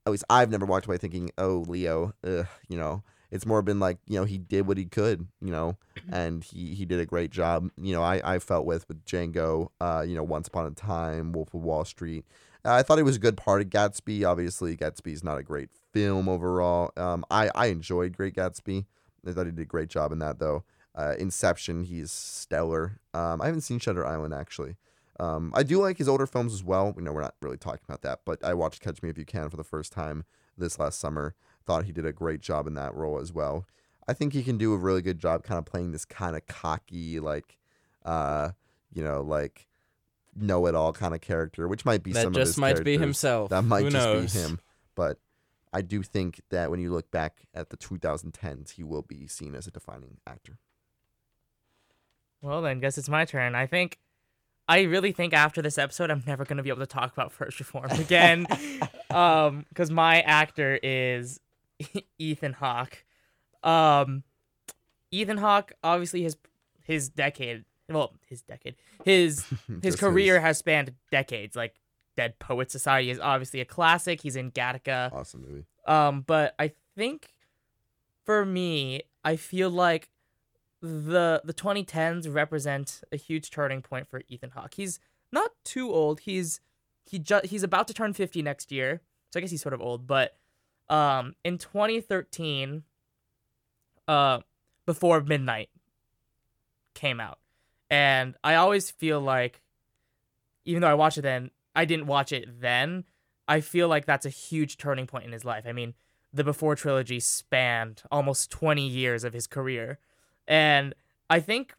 A: At least I've never walked away thinking, "Oh, Leo," ugh, you know. It's more been like you know he did what he could, you know, and he he did a great job. You know, I I felt with with Django, uh, you know, Once Upon a Time, Wolf of Wall Street. I thought he was a good part of Gatsby. Obviously, Gatsby's not a great film overall. Um, I I enjoyed Great Gatsby. I thought he did a great job in that though. Uh, Inception, he's stellar. Um, I haven't seen Shutter Island actually. Um, I do like his older films as well. We know we're not really talking about that, but I watched Catch Me If You Can for the first time this last summer. Thought he did a great job in that role as well. I think he can do a really good job, kind of playing this kind of cocky, like, uh, you know, like know-it-all kind of character, which might be
C: that
A: some of
C: just
A: his
C: might be himself.
A: That might
C: Who
A: just
C: knows?
A: be him. But I do think that when you look back at the 2010s, he will be seen as a defining actor.
B: Well, then, guess it's my turn. I think, I really think after this episode, I'm never gonna be able to talk about First Reformed again, um, because my actor is Ethan Hawke. Um, Ethan Hawke, obviously, his his decade, well, his decade, his his career has spanned decades. Like Dead Poet Society is obviously a classic. He's in Gattaca.
A: awesome movie.
B: Um, but I think for me, I feel like the the 2010s represent a huge turning point for Ethan Hawke. He's not too old. He's he he's about to turn 50 next year. So I guess he's sort of old, but um in 2013 uh before midnight came out. And I always feel like even though I watched it then, I didn't watch it then. I feel like that's a huge turning point in his life. I mean, the Before trilogy spanned almost 20 years of his career. And I think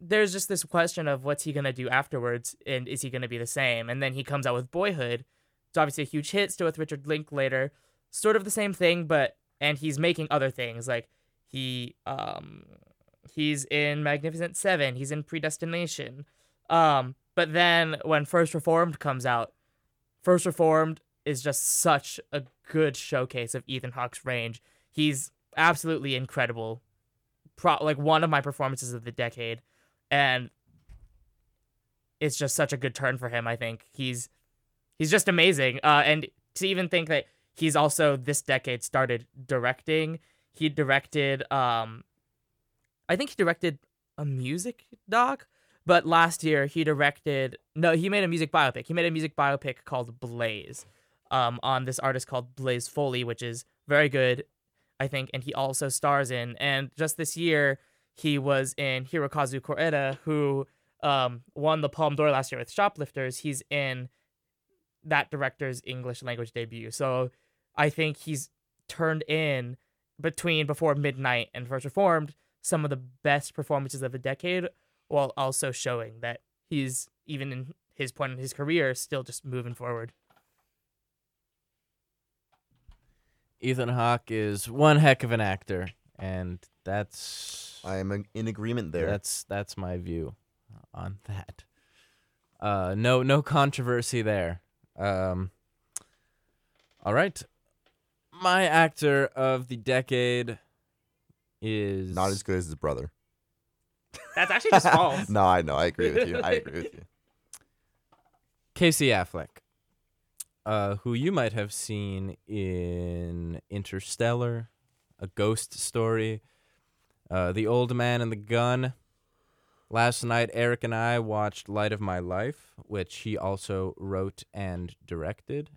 B: there's just this question of what's he going to do afterwards and is he going to be the same? And then he comes out with Boyhood. It's obviously a huge hit, still with Richard Linklater. Sort of the same thing, but and he's making other things like he um he's in Magnificent 7, he's in Predestination. Um but then when First Reformed comes out, First Reformed is just such a good showcase of Ethan Hawke's range. He's absolutely incredible. Pro- like one of my performances of the decade and it's just such a good turn for him, I think. He's he's just amazing. Uh and to even think that he's also this decade started directing. He directed um I think he directed a music doc, but last year he directed no, he made a music biopic. He made a music biopic called Blaze um on this artist called Blaze Foley, which is very good, I think, and he also stars in and just this year he was in Hirokazu Koreeda who um won the Palme d'Or last year with Shoplifters. He's in that director's English language debut. So I think he's turned in between Before Midnight and First Reformed some of the best performances of the decade, while also showing that he's even in his point in his career still just moving forward.
C: Ethan Hawke is one heck of an actor, and that's
A: I am in- in agreement there.
C: that's that's my view on that. Uh, no no controversy there. Um, all right, my actor of the decade is
A: Not as good as his brother.
B: That's actually just false.
A: no, I know. I agree with you. I agree with you.
C: Casey Affleck, uh, who you might have seen in Interstellar, A Ghost Story, uh, The Old Man and the Gun. Last night, Eric and I watched Light of My Life, which he also wrote and directed.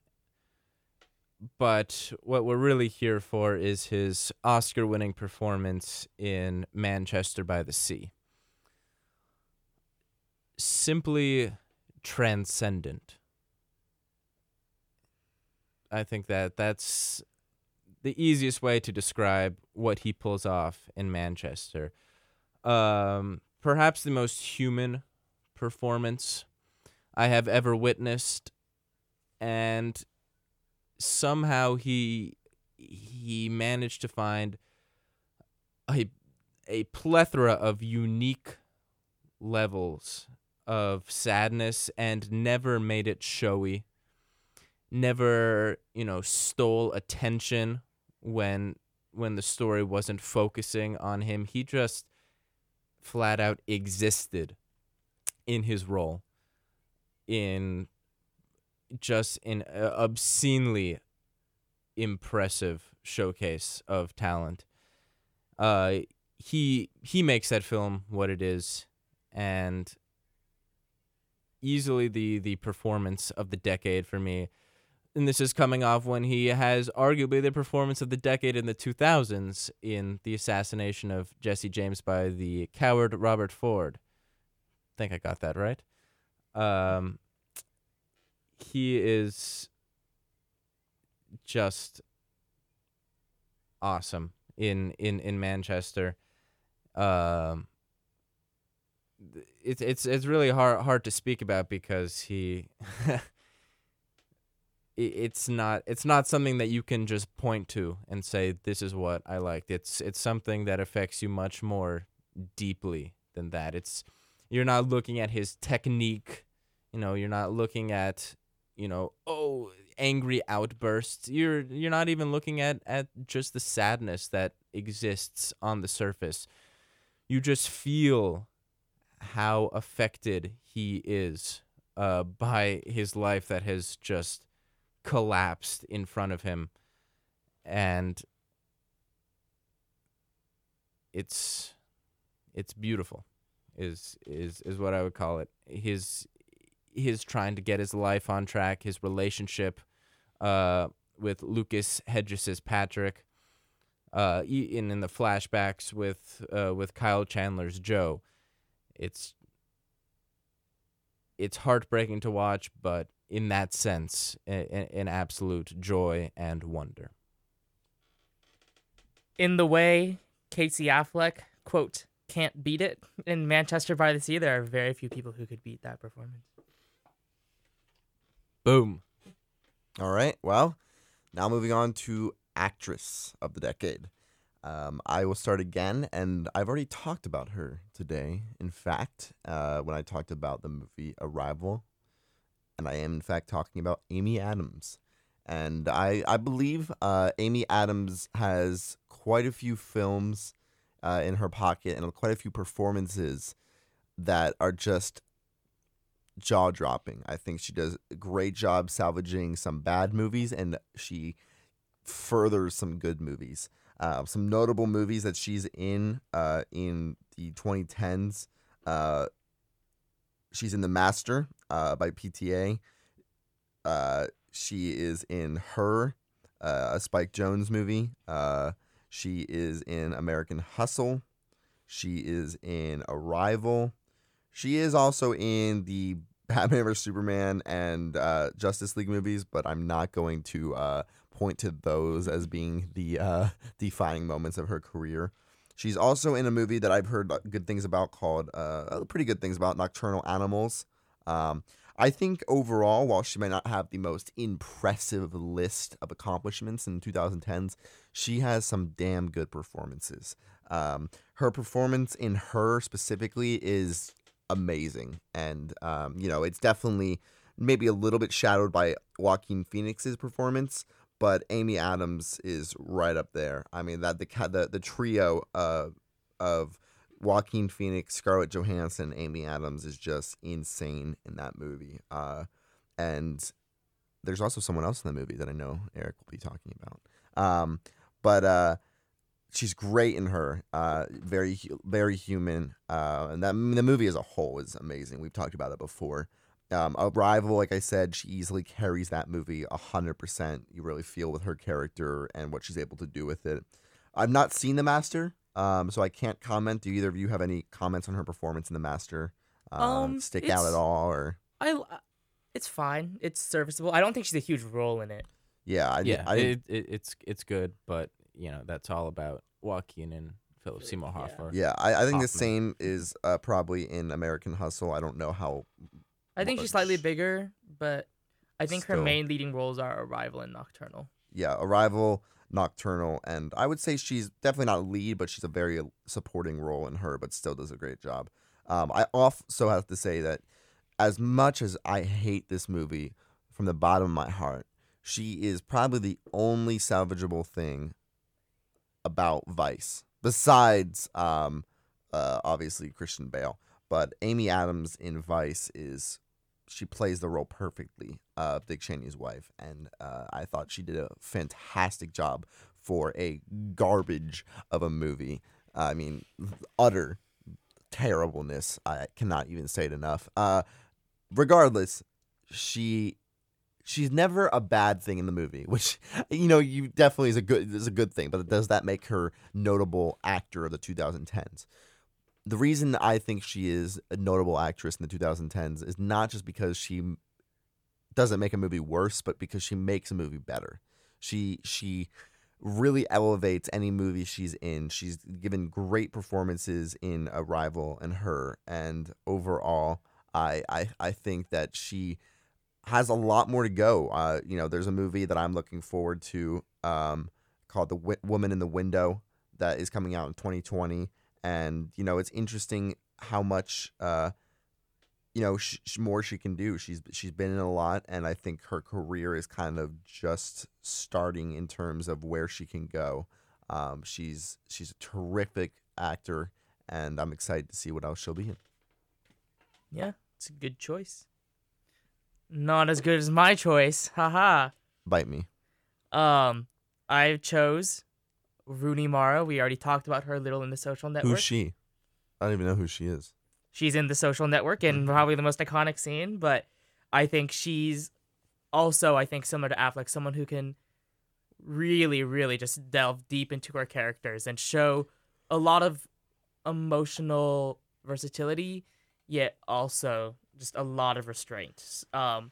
C: But what we're really here for is his Oscar winning performance in Manchester by the Sea. Simply transcendent. I think that that's the easiest way to describe what he pulls off in Manchester. Um, perhaps the most human performance I have ever witnessed, and somehow he he managed to find a a plethora of unique levels of sadness and never made it showy never you know stole attention when when the story wasn't focusing on him. He just flat out existed in his role in just an uh, obscenely impressive showcase of talent. Uh he he makes that film what it is and easily the the performance of the decade for me and this is coming off when he has arguably the performance of the decade in the 2000s in the assassination of Jesse James by the coward Robert Ford. I think I got that right. Um, he is just awesome in in in Manchester. Um, it's it's it's really hard hard to speak about because he it's not it's not something that you can just point to and say this is what I liked. It's it's something that affects you much more deeply than that. It's you're not looking at his technique, you know, you're not looking at, you know, oh, angry outbursts. You're you're not even looking at at just the sadness that exists on the surface. You just feel how affected he is uh, by his life that has just collapsed in front of him. And it's it's beautiful is is is what I would call it. His his trying to get his life on track his relationship uh with Lucas Hedges' Patrick uh in in the flashbacks with uh with Kyle Chandler's Joe. It's it's heartbreaking to watch but in that sense, an absolute joy and wonder.
B: In the way Casey Affleck, quote, can't beat it in Manchester by the Sea, there are very few people who could beat that performance.
C: Boom.
A: All right. Well, now moving on to actress of the decade. Um, I will start again, and I've already talked about her today. In fact, uh, when I talked about the movie Arrival and I am in fact talking about Amy Adams. And I I believe uh, Amy Adams has quite a few films uh, in her pocket and quite a few performances that are just jaw dropping. I think she does a great job salvaging some bad movies and she furthers some good movies. Uh, some notable movies that she's in uh, in the 2010s. Uh, she's in The Master uh, by PTA. Uh, she is in Her, uh, a Spike Jonze movie. Uh, she is in American Hustle. She is in Arrival. She is also in the Batman vs Superman and uh, Justice League movies, but I'm not going to uh, point to those as being the uh, defining moments of her career. She's also in a movie that I've heard good things about called, uh, pretty good things about Nocturnal Animals. Um, I think overall, while she may not have the most impressive list of accomplishments in 2010s, she has some damn good performances. Um, her performance in her specifically is amazing, and um, you know it's definitely maybe a little bit shadowed by Joaquin Phoenix's performance, but Amy Adams is right up there. I mean that the the the trio uh, of Joaquin Phoenix, Scarlett Johansson, Amy Adams is just insane in that movie. Uh, and there's also someone else in the movie that I know Eric will be talking about. Um, but uh, she's great in her. Uh, very very human. Uh, and that the movie as a whole is amazing. We've talked about it before. Um, Arrival, like I said, she easily carries that movie hundred percent. You really feel with her character and what she's able to do with it. I've not seen The Master, um, so I can't comment. Do either of you have any comments on her performance in The Master? Uh, um, stick out at all, or
B: I, it's fine. It's serviceable. I don't think she's a huge role in it.
A: Yeah, I,
C: yeah,
A: I
C: it, it, it's it's good, but you know that's all about Joaquin and Philip Seymour Hoffman.
A: yeah, I, I think the same is uh, probably in American Hustle. I don't know how.
B: I think she's slightly bigger, but I think her main leading roles are Arrival and Nocturnal.
A: Yeah, Arrival, Nocturnal, and I would say she's definitely not lead, but she's a very supporting role in her, but still does a great job. Um, I also have to say that as much as I hate this movie from the bottom of my heart, she is probably the only salvageable thing about Vice, besides um, uh, obviously Christian Bale. But Amy Adams in Vice is she plays the role perfectly of Dick Cheney's wife, and uh, I thought she did a fantastic job for a garbage of a movie. I mean, utter terribleness. I cannot even say it enough. Uh, regardless, she she's never a bad thing in the movie, which you know you definitely is a good is a good thing. But does that make her notable actor of the 2010s? The reason I think she is a notable actress in the 2010s is not just because she doesn't make a movie worse, but because she makes a movie better. She she really elevates any movie she's in. She's given great performances in Arrival and her, and overall, I I, I think that she has a lot more to go. Uh, you know, there's a movie that I'm looking forward to um, called The Wi- Woman in the Window that is coming out in 2020, and you know, it's interesting how much uh, you know sh- more she can do. She's she's been in a lot, and I think her career is kind of just starting in terms of where she can go. Um, she's she's a terrific actor, and I'm excited to see what else she'll be in.
B: Yeah, it's a good choice. Not as good as my choice. Haha.
A: Bite me.
B: Um, I chose Rooney Mara. We already talked about her a little in the social network.
A: Who's she? I don't even know who she is.
B: she's in the social network and probably the most iconic scene but i think she's also i think similar to affleck someone who can really really just delve deep into her characters and show a lot of emotional versatility yet also just a lot of restraint um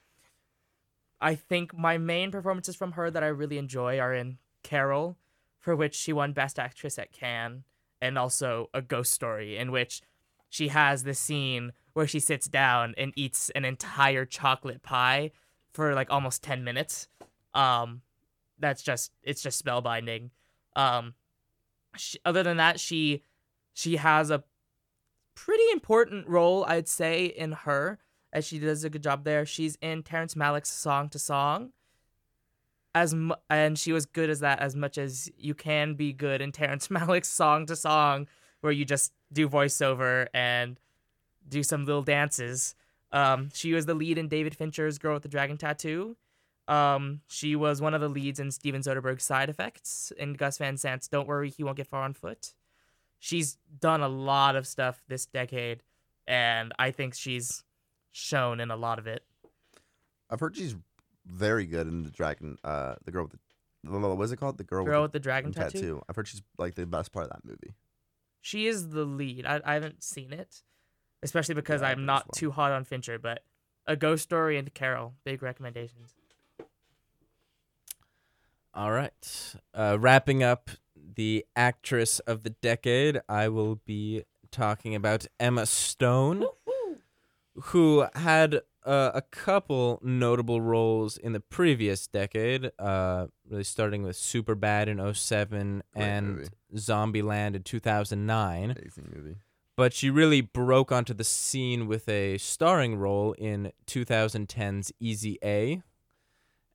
B: i think my main performances from her that i really enjoy are in carol for which she won best actress at cannes and also a ghost story in which she has this scene where she sits down and eats an entire chocolate pie for like almost 10 minutes. Um that's just it's just spellbinding. Um she, other than that she she has a pretty important role i'd say in her as she does a good job there. She's in terrence malick's song to song as mu- and she was good as that as much as you can be good in terrence malick's song to song where you just do voiceover and do some little dances. Um, she was the lead in David Fincher's Girl with the Dragon Tattoo. Um, she was one of the leads in Steven Soderbergh's Side Effects and Gus Van Sant's Don't Worry, He Won't Get Far on Foot. She's done a lot of stuff this decade, and I think she's shown in a lot of it.
A: I've heard she's very good in the dragon. Uh, the girl with the what is it called? The girl,
B: Girl
A: with
B: with the Dragon Tattoo.
A: tattoo. I've heard she's like the best part of that movie.
B: She is the lead. I, I haven't seen it, especially because
A: Yeah, I
B: I'm
A: haven't well.
B: too hot on Fincher. But A Ghost Story and Carol, big recommendations.
C: All right. Uh, wrapping up the actress of the decade, I will be talking about Emma Stone, who had uh, a couple notable roles in the previous decade, uh, really starting with Superbad in 07
A: Great
C: and
A: movie.
C: Zombieland in 2009
A: Amazing movie.
C: but she really broke onto the scene with a starring role in 2010's Easy A.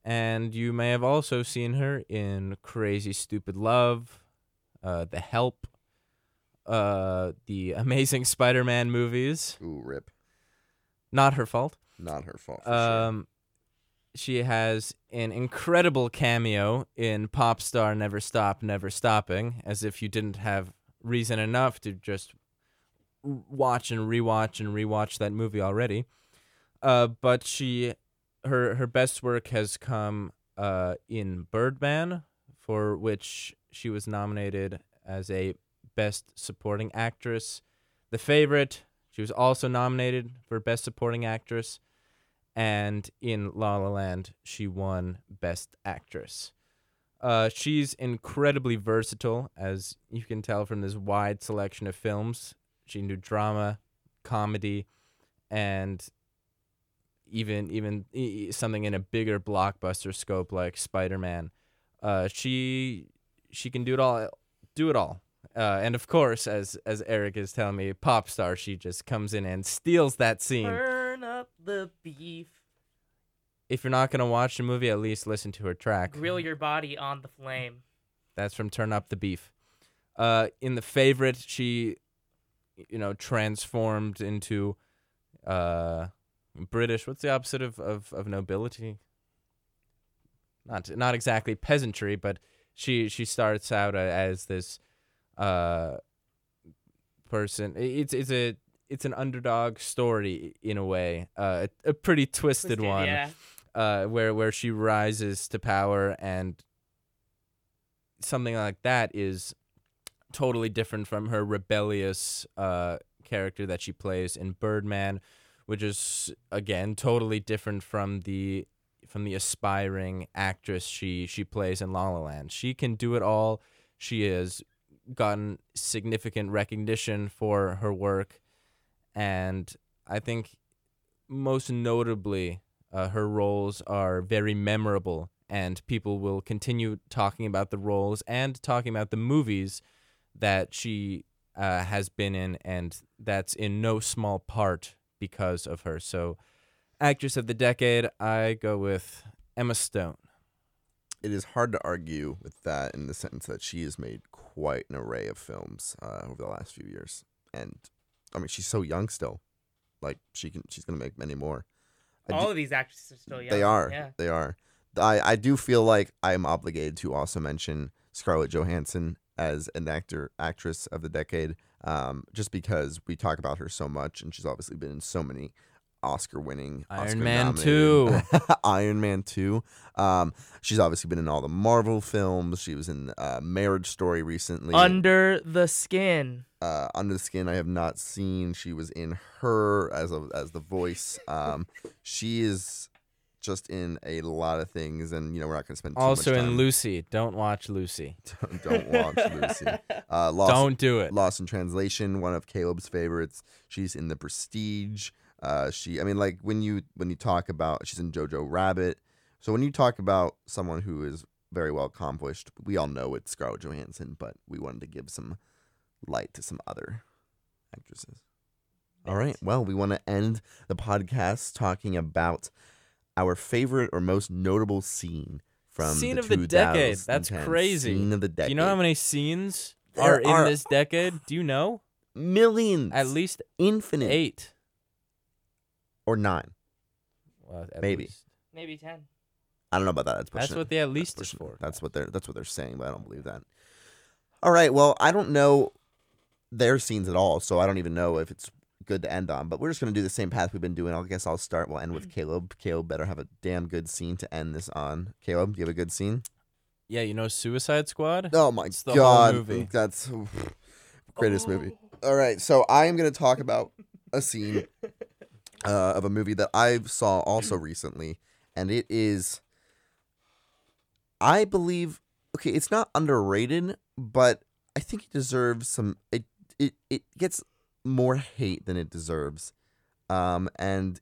C: And you may have also seen her in Crazy Stupid Love, uh, The Help, uh, the Amazing Spider Man movies.
A: Ooh, rip.
C: Not her fault.
A: Not her fault.
C: Um, she has an incredible cameo in Pop Star Never Stop, Never Stopping, as if you didn't have reason enough to just watch and rewatch and rewatch that movie already. Uh, but she, her her best work has come uh, in Birdman, for which she was nominated as a Best Supporting Actress. The Favorite, she was also nominated for Best Supporting Actress and in La La Land, she won Best Actress. Uh, she's incredibly versatile, as you can tell from this wide selection of films. She can do drama, comedy, and even even e- something in a bigger blockbuster scope like Spider-Man. Uh, she she can do it all, do it all. Uh, and of course, as as Eric is telling me, pop star, she just comes in and steals that scene.
B: The beef.
C: If you're not gonna watch the movie, at least listen to her track.
B: Grill your body on the flame.
C: That's from Turn Up the Beef. Uh, in the favorite, she, you know, transformed into uh, British. What's the opposite of, of, of nobility? Not not exactly peasantry, but she she starts out a- as this uh, person. It's it's a it's an underdog story in a way. Uh, a, a pretty twisted,
B: Twisted,
C: one
B: Yeah.
C: uh, where where she rises to power and something like that is totally different from her rebellious uh, character that she plays in Birdman, which is again totally different from the from the aspiring actress she she plays in La La Land. She can do it all. She has gotten significant recognition for her work, and I think most notably uh, her roles are very memorable, and people will continue talking about the roles and talking about the movies that she uh, has been in, and that's in no small part because of her. So, actress of the decade, I go with Emma Stone.
A: It is hard to argue with that in the sense that she has made quite an array of films uh, over the last few years, and I mean she's so young still. Like she can, she's gonna make many more. I
B: All
A: do-
B: of these actresses are still young.
A: They are.
B: Yeah.
A: They are. I, I do feel like I'm obligated to also mention Scarlett Johansson as an actor actress of the decade, um, just because we talk about her so much, and she's obviously been in so many Oscar-winning,
C: Iron Man
A: Oscar-nominated- Iron Man Two. Um, she's obviously been in all the Marvel films. She was in uh, Marriage Story recently.
B: Under the skin.
A: uh, Under the Skin, I have not seen. She was in her as a as the voice. Um, she is just in a lot of things, and you know we're not going to spend too
C: Also in. Lucy. Don't watch Lucy.
A: don't, don't watch Lucy. Uh, Lost,
C: Don't do it.
A: Lost in Translation, one of Caleb's favorites. She's in The Prestige. Uh, she, I mean, like when you when you talk about, she's in Jojo Rabbit. So when you talk about someone who is very well accomplished, we all know it's Scarlett Johansson, but we wanted to give some light to some other actresses. All right. Well, we want to end the podcast talking about our favorite or most notable scene from
C: Scene
A: the
C: of the decade. That's crazy.
A: Scene of the
C: Do you know how many scenes
A: There
C: are in
A: are-
C: this decade? Do you know?
A: millions?
C: At least
A: infinite
C: eight.
A: Or nine.
C: Well, at
A: Maybe.
C: least.
B: Maybe ten.
A: I don't know about that. That's
C: That's what
A: they
C: the at
A: That's
C: least is for.
A: That's what they're that's what they're saying, but I don't believe that. All right. Well, I don't know their scenes at all, so I don't even know if it's good to end on. But we're just gonna do the same path we've been doing. I guess I'll start. We'll end with Caleb. Caleb better have a damn good scene to end this on. Caleb, do you have a good scene?
C: Yeah, you know Suicide Squad?
A: Oh my
C: It's the whole
A: god,
C: movie.
A: that's greatest movie. Oh. All right, so I am going to talk about a scene uh, of a movie that I saw also recently, and it is, I believe, okay, it's not underrated, but I think it deserves some. It it it gets more hate than it deserves, um, and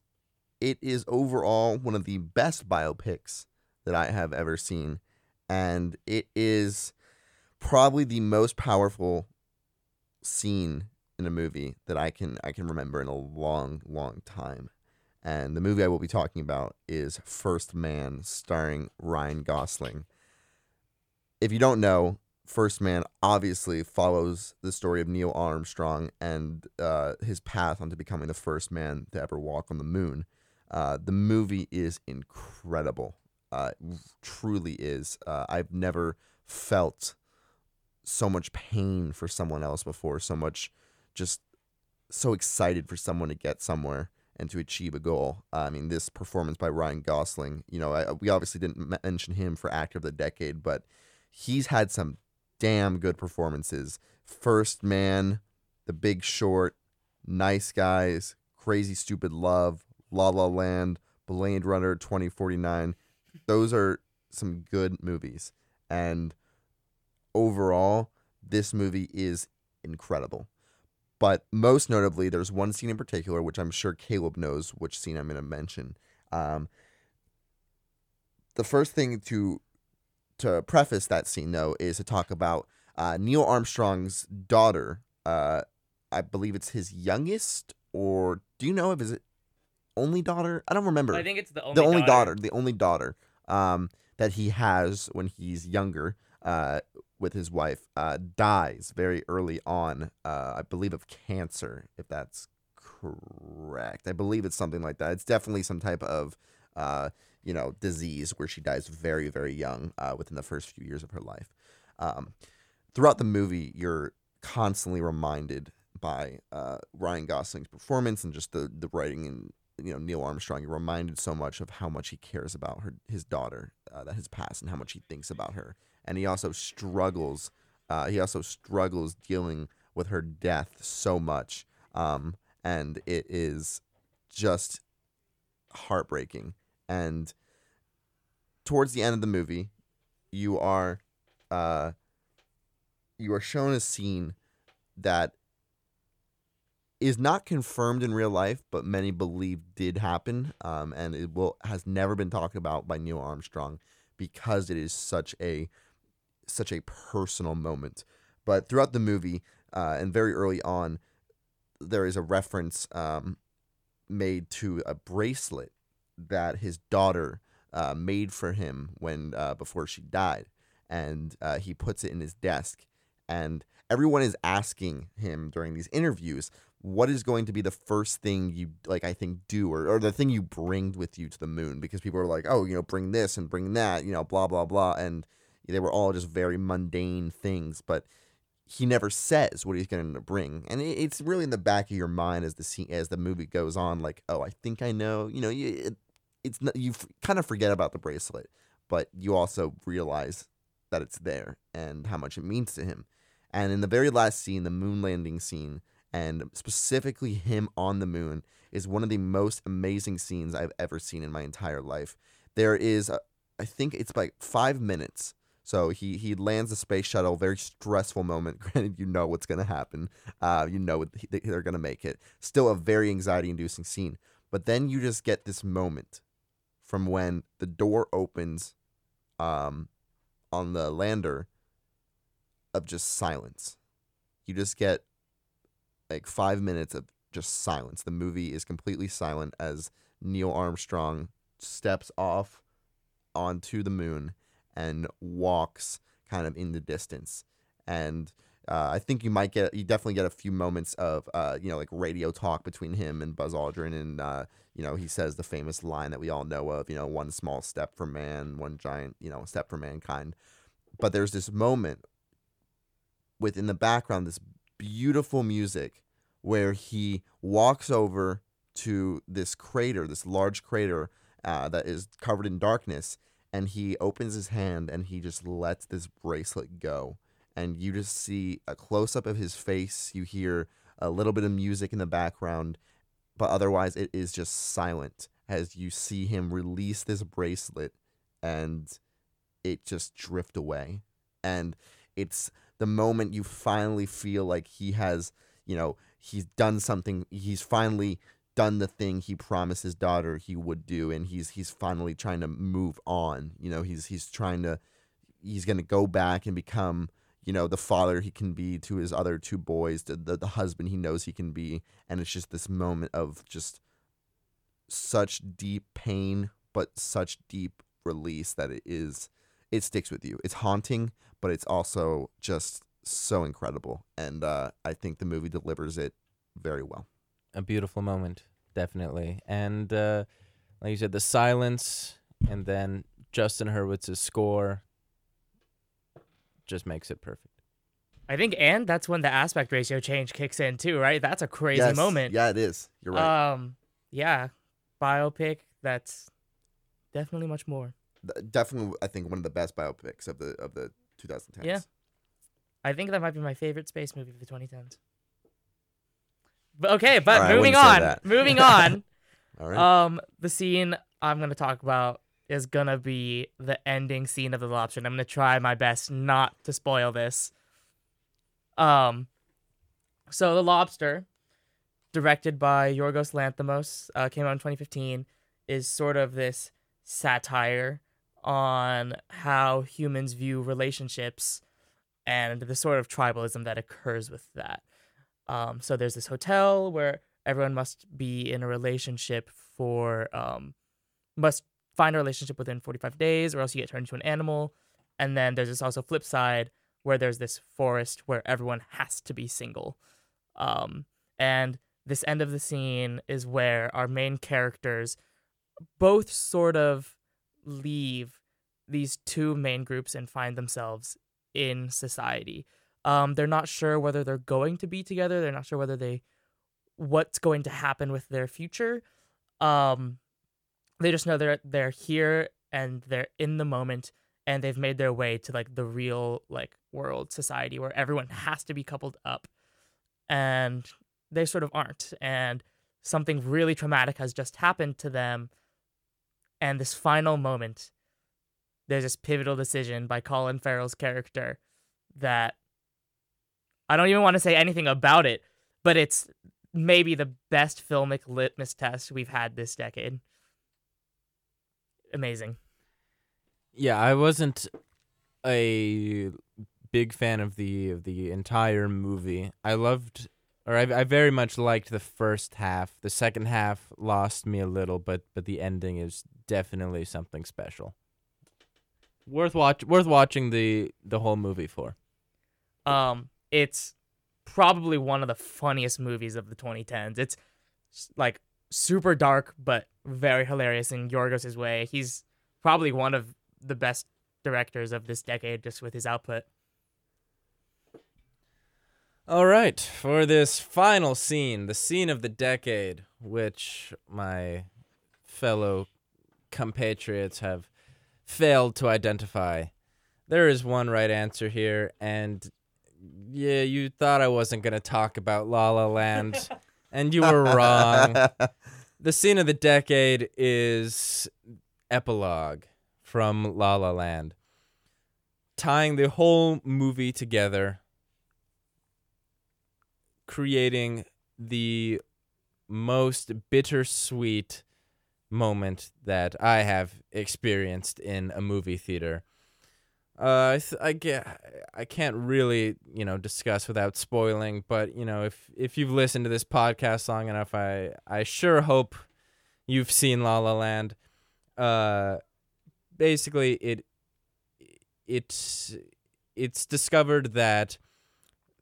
A: it is overall one of the best biopics that I have ever seen, and it is probably the most powerful scene in a movie that I can I can remember in a long long time. And the movie I will be talking about is First Man starring Ryan Gosling. If you don't know, First Man obviously follows the story of Neil Armstrong and uh, his path onto becoming the first man to ever walk on the moon. Uh, the movie is incredible. Uh, truly is. Uh, I've never felt so much pain for someone else before, so much just so excited for someone to get somewhere and to achieve a goal. Uh, I mean, this performance by Ryan Gosling, you know, I, we obviously didn't mention him for actor of the decade, but he's had some damn good performances. First Man, The Big Short, Nice Guys, Crazy Stupid Love, La La Land, Blade Runner 2049. Those are some good movies. And overall, this movie is incredible. But most notably, there's one scene in particular, which I'm sure Caleb knows which scene I'm going to mention. Um, the first thing to to preface that scene, though, is to talk about uh, Neil Armstrong's daughter. Uh, I believe it's his youngest, or do you know if is it only daughter? I don't remember.
B: I think it's the only
A: the only daughter. the only daughter um, that he has when he's younger uh, with his wife uh, dies very early on. Uh, I believe of cancer, if that's correct. I believe it's something like that. It's definitely some type of uh, you know disease where she dies very very young uh, within the first few years of her life. Um, throughout the movie, you're constantly reminded by uh, Ryan Gosling's performance and just the the writing and you know Neil Armstrong. You're reminded so much of how much he cares about her, his daughter uh, that has passed, and how much he thinks about her. And he also struggles. Uh, he also struggles dealing with her death so much, um, and it is just heartbreaking. And towards the end of the movie, you are uh, you are shown a scene that is not confirmed in real life, but many believe did happen, um, and it will has never been talked about by Neil Armstrong because it is such a such a personal moment. But throughout the movie uh, and very early on, there is a reference um, made to a bracelet that his daughter uh, made for him when uh, before she died, and uh, he puts it in his desk. And everyone is asking him during these interviews, what is going to be the first thing you like i think do or, or the thing you bring with you to the moon because people are like oh you know bring this and bring that you know blah blah blah and they were all just very mundane things but he never says what he's going to bring and it's really in the back of your mind as the scene as the movie goes on like oh i think i know you know you, it, it's not, you f- kind of forget about the bracelet but you also realize that it's there and how much it means to him and in the very last scene the moon landing scene and specifically him on the moon is one of the most amazing scenes I've ever seen in my entire life. There is, a, I think it's like five minutes. So he he lands the space shuttle, very stressful moment. Granted, you know what's gonna happen. Uh, you know they're gonna make it. Still a very anxiety-inducing scene. But then you just get this moment from when the door opens, um, on the lander, of just silence. You just get like five minutes of just silence. The movie is completely silent as Neil Armstrong steps off onto the moon and walks kind of in the distance. And uh, I think you might get, you definitely get a few moments of, uh, you know, like radio talk between him and Buzz Aldrin. And, uh, you know, he says the famous line that we all know of, you know, one small step for man, one giant, you know, step for mankind. But there's this moment within the background, this beautiful music where he walks over to this crater, this large crater uh, that is covered in darkness, and he opens his hand and he just lets this bracelet go. And you just see a close up of his face. You hear a little bit of music in the background, but otherwise it is just silent as you see him release this bracelet and it just drift away. And it's the moment you finally feel like he has, you know, he's done something. He's finally done the thing he promised his daughter he would do, and he's he's finally trying to move on. You know, he's he's trying to he's going to go back and become you know the father he can be to his other two boys, the, the the husband he knows he can be, and it's just this moment of just such deep pain, but such deep release that it is it sticks with you. It's haunting, but it's also just so incredible, and uh, I think the movie delivers it very well.
C: A beautiful moment, definitely. And uh, like you said, the silence, and then Justin Hurwitz's score just makes it perfect.
B: I think, and that's when the aspect ratio change kicks in too, right? That's a crazy
A: Yes,
B: moment.
A: Yeah, it is. You're right.
B: Um, yeah, biopic. That's definitely much more.
A: Definitely, I think one of the best biopics of the of the 2010s.
B: Yeah. I think that might be my favorite space movie of the 2010s. Okay, but
A: right,
B: moving on. Moving on.
A: All right.
B: Um, the scene I'm gonna talk about is gonna be the ending scene of the lobster, and I'm gonna try my best not to spoil this. Um, so the lobster, directed by Yorgos Lanthimos, uh, came out in 2015, is sort of this satire on how humans view relationships and the sort of tribalism that occurs with that. Um, so there's this hotel where everyone must be in a relationship for um, must find a relationship within 45 days or else you get turned into an animal. And then there's this also flip side where there's this forest where everyone has to be single. Um, and this end of the scene is where our main characters both sort of leave these two main groups and find themselves in society. Um, they're not sure whether they're going to be together. They're not sure whether they what's going to happen with their future. Um, they just know they're they're here and they're in the moment and they've made their way to like the real like world society where everyone has to be coupled up and they sort of aren't and something really traumatic has just happened to them and this final moment there's this pivotal decision by Colin Farrell's character that I don't even want to say anything about it, but it's maybe the best filmic litmus test we've had this decade. Amazing.
C: Yeah, I wasn't a big fan of the of the entire movie. I loved or I, I very much liked the first half. The second half lost me a little, but but the ending is definitely something special. Worth watch worth watching the the whole movie for.
B: Um, it's probably one of the funniest movies of the 2010s. It's like super dark but very hilarious in Yorgos' way. He's probably one of the best directors of this decade just with his output.
C: All right, for this final scene, the scene of the decade, which my fellow compatriots have failed to identify. There is one right answer here, and yeah, you thought I wasn't going to talk about La La Land, and you were wrong. The scene of the decade is epilogue from La La Land, tying the whole movie together creating the most bittersweet moment that I have experienced in a movie theater. Uh, I, th- I get I can't really you know discuss without spoiling, but you know if if you've listened to this podcast long enough, I I sure hope you've seen La La Land. Uh, basically it it's it's discovered that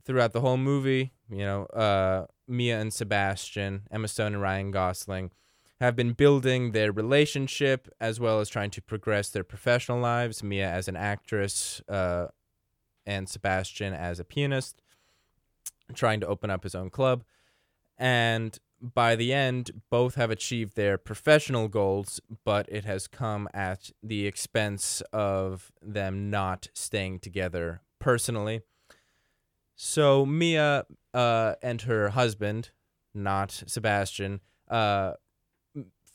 C: throughout the whole movie, you know, uh, Mia and Sebastian, Emma Stone and Ryan Gosling, have been building their relationship as well as trying to progress their professional lives. Mia as an actress, uh, and Sebastian as a pianist, trying to open up his own club. And by the end, both have achieved their professional goals, but it has come at the expense of them not staying together personally. So Mia uh, and her husband, not Sebastian, uh,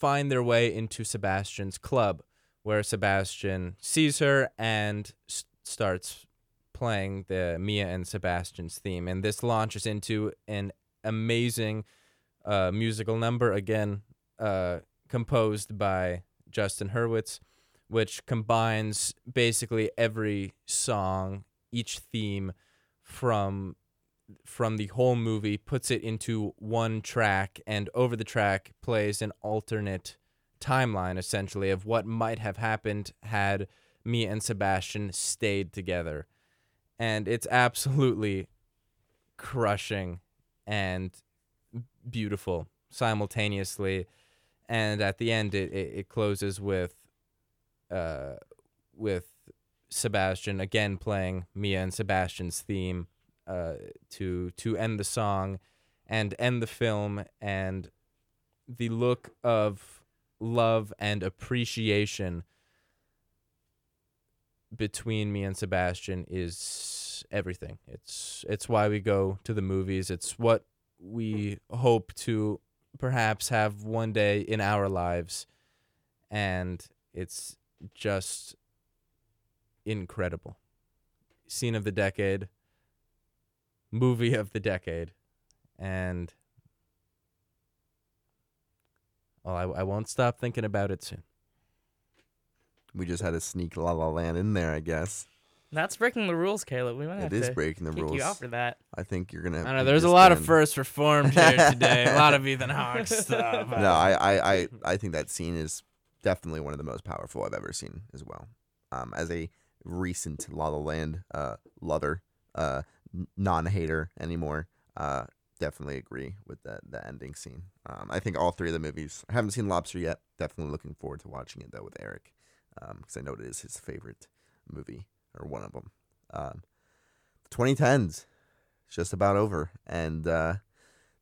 C: find their way into Sebastian's club, where Sebastian sees her and s- starts playing the Mia and Sebastian's theme, and this launches into an amazing uh, musical number again, uh, composed by Justin Hurwitz, which combines basically every song, each theme from from the whole movie puts it into one track and over the track plays an alternate timeline essentially of what might have happened had me and Sebastian stayed together. And it's absolutely crushing and beautiful simultaneously. And at the end it, it, it closes with uh with Sebastian again playing Mia and Sebastian's theme uh, to to end the song and end the film and the look of love and appreciation between me and Sebastian is everything. It's it's why we go to the movies. It's what we hope to perhaps have one day in our lives and it's just incredible. Scene of the decade, movie of the decade, and well, I, I won't stop thinking about it soon.
A: We just had to sneak La La Land in there, I guess.
B: That's breaking the rules, Caleb. We might have
A: It is
B: to
A: breaking the
B: kick
A: rules.
B: you out for that.
A: I think you're gonna.
C: I don't know. There's a
A: this
C: lot of
A: man.
C: firsts reformed here today. a lot of Ethan Hawke stuff.
A: No, I, I, I, I think that scene is definitely one of the most powerful I've ever seen as well. Um, as a recent La La Land uh, lover, uh, n- non-hater anymore, uh, definitely agree with the the ending scene. Um, I think all three of the movies. I haven't seen Lobster yet. Definitely looking forward to watching it though with Eric, because I know it is his favorite movie or one of them. Um, 2010s, just about over, and uh,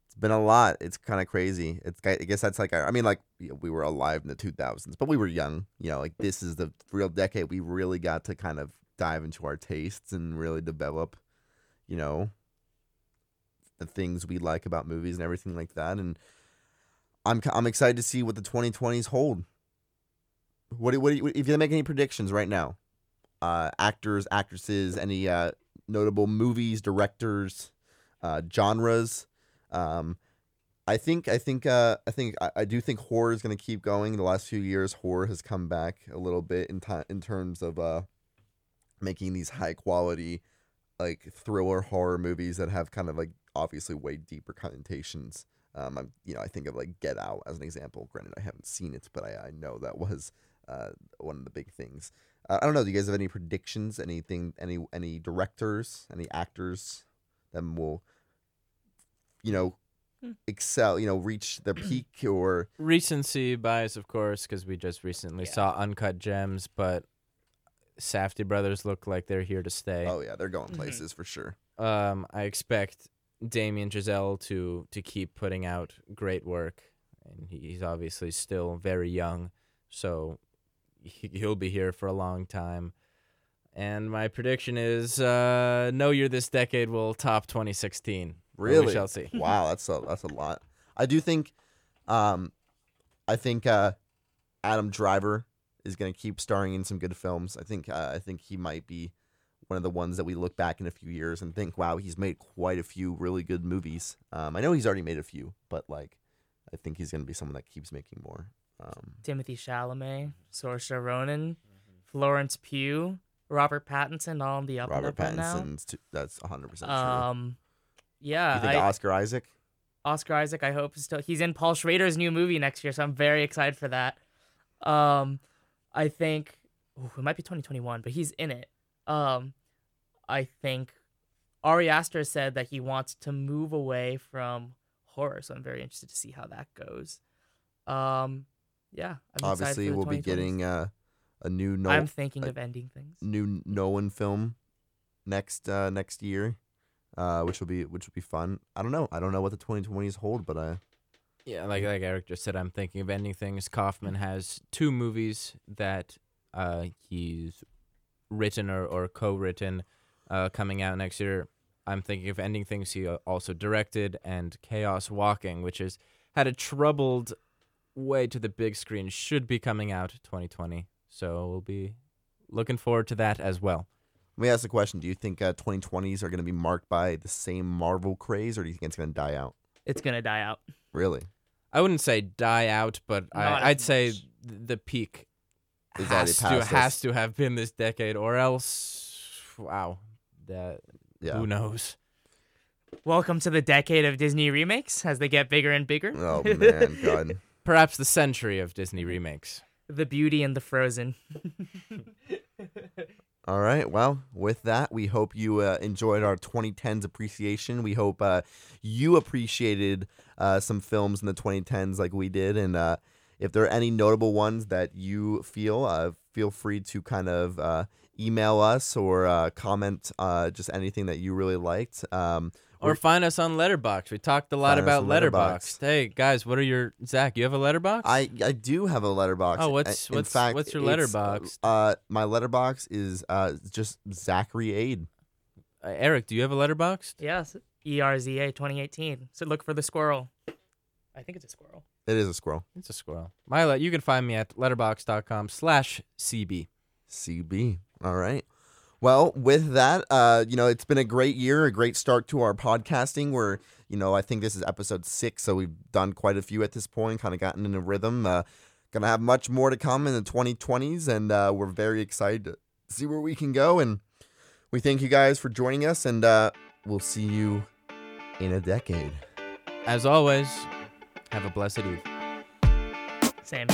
A: it's been a lot. It's kind of crazy. It's I guess that's like I mean like we were alive in the 2000s, but we were young. You know, like this is the real decade we really got to kind of dive into our tastes and really develop, you know, the things we like about movies and everything like that. And I'm I'm excited to see what the 2020s hold. What do- what you, if you make any predictions right now? Uh, actors, actresses, any uh, notable movies, directors, uh, genres. Um, I think I think uh, I think I, I do think horror is going to keep going. The last few years, horror has come back a little bit in time in terms of uh, making these high quality, like thriller horror movies that have kind of like obviously way deeper connotations. Um, I'm you know I think of like Get Out as an example. Granted, I haven't seen it, but I, I know that was uh, one of the big things. Uh, I don't know. Do you guys have any predictions? Anything? Any any directors? Any actors that will, you know,
B: Hmm.
A: excel? You know, reach their peak or
C: Recency bias, of course, because we just recently
B: Yeah.
C: saw Uncut Gems, but Safdie brothers look like they're here to stay.
A: oh yeah, they're going
B: Mhm.
A: places for sure.
C: Um, I expect Damien Chazelle to to keep putting out great work, and he, he's obviously still very young, so he, he'll be here for a long time. And my prediction is, uh, No Year This Decade will top 2016. But
A: Really?
C: we shall see.
A: wow, that's a that's a lot. I do think, um, I think uh, Adam Driver is going to keep starring in some good films. I think uh, I think he might be one of the ones that we look back in a few years and think, wow, he's made quite a few really good movies. Um, I know he's already made a few, but like, I think he's going to be someone that keeps making more. Um,
B: Timothée Chalamet, Saoirse Ronan, Florence Pugh, Robert Pattinson, all on the up
A: Robert
B: and up.
A: Pattinson's too, that's 100 percent true.
B: Um, yeah,
A: you think
B: I,
A: Oscar Isaac?
B: Oscar Isaac. I hope is still he's in Paul Schrader's new movie next year, so I'm very excited for that. Um, I think ooh, it might be 2021, but he's in it. Um, I think Ari Aster said that he wants to move away from horror, so I'm very interested to see how that goes. Um, yeah, I'm
A: Obviously, we'll be getting uh, a new no-
B: I'm thinking
A: I-
B: of ending things.
A: new Nolan film next uh, next year, uh, which will be which will be fun. I don't know. I don't know what the 2020s hold, but uh,
C: Yeah, like like Eric just said, I'm thinking of ending things. Kaufman has two movies that uh, he's written or, or co-written uh, coming out next year. I'm thinking of ending things he also directed and Chaos Walking, which has had a troubled way to the big screen, should be coming out 2020. So we'll be looking forward to that as well.
A: let me ask the question: Do you think uh, 2020s are going to be marked by the same Marvel craze, or do you think it's going to die out?
B: It's gonna die out.
A: Really?
C: I wouldn't say die out, but
B: Not
C: I, I'd say the peak
A: Is already
C: has to
A: past
C: has to have been this decade, or else, wow, that
A: Yeah.
C: who knows?
B: Welcome to the decade of Disney remakes as they get bigger and bigger.
A: Oh man, God.
C: Perhaps the century of Disney remakes.
B: the Beauty and the Frozen.
A: All right. Well, with that, we hope you uh, enjoyed our 2010s appreciation. We hope uh, you appreciated uh, some films in the 2010s like we did. And uh, if there are any notable ones that you feel, uh, feel free to kind of uh, email us or uh, comment uh, just anything that you really liked. Um,
C: Or find us on Letterboxd. We talked a lot about
A: on Letterboxd.
C: Hey guys, what are your Zach? You have a Letterboxd?
A: I, I do have a letterboxd.
C: Oh, what's-
A: In
C: what's-
A: fact,
C: what's your Letterboxd?
A: Uh, my letterboxd is uh, just Zachary Aid.
C: Uh, Eric, do you have a Letterboxd?
B: Yes, ERZA 2018. So look for the squirrel. I think it's a squirrel.
A: It is a squirrel.
C: It's a squirrel. My le- you can find me at letterboxd.com slash CB.
A: CB. All right. Well, with that, uh, you know, it's been a great year, a great start to our podcasting. Where you know, I think this is episode six, so we've done quite a few at this point, kind of gotten in a rhythm. Uh, gonna have much more to come in the 2020s, and uh, we're very excited to see where we can go. And we thank you guys for joining us, and uh, we'll see you in a decade.
C: As always, have a blessed eve.
B: Same.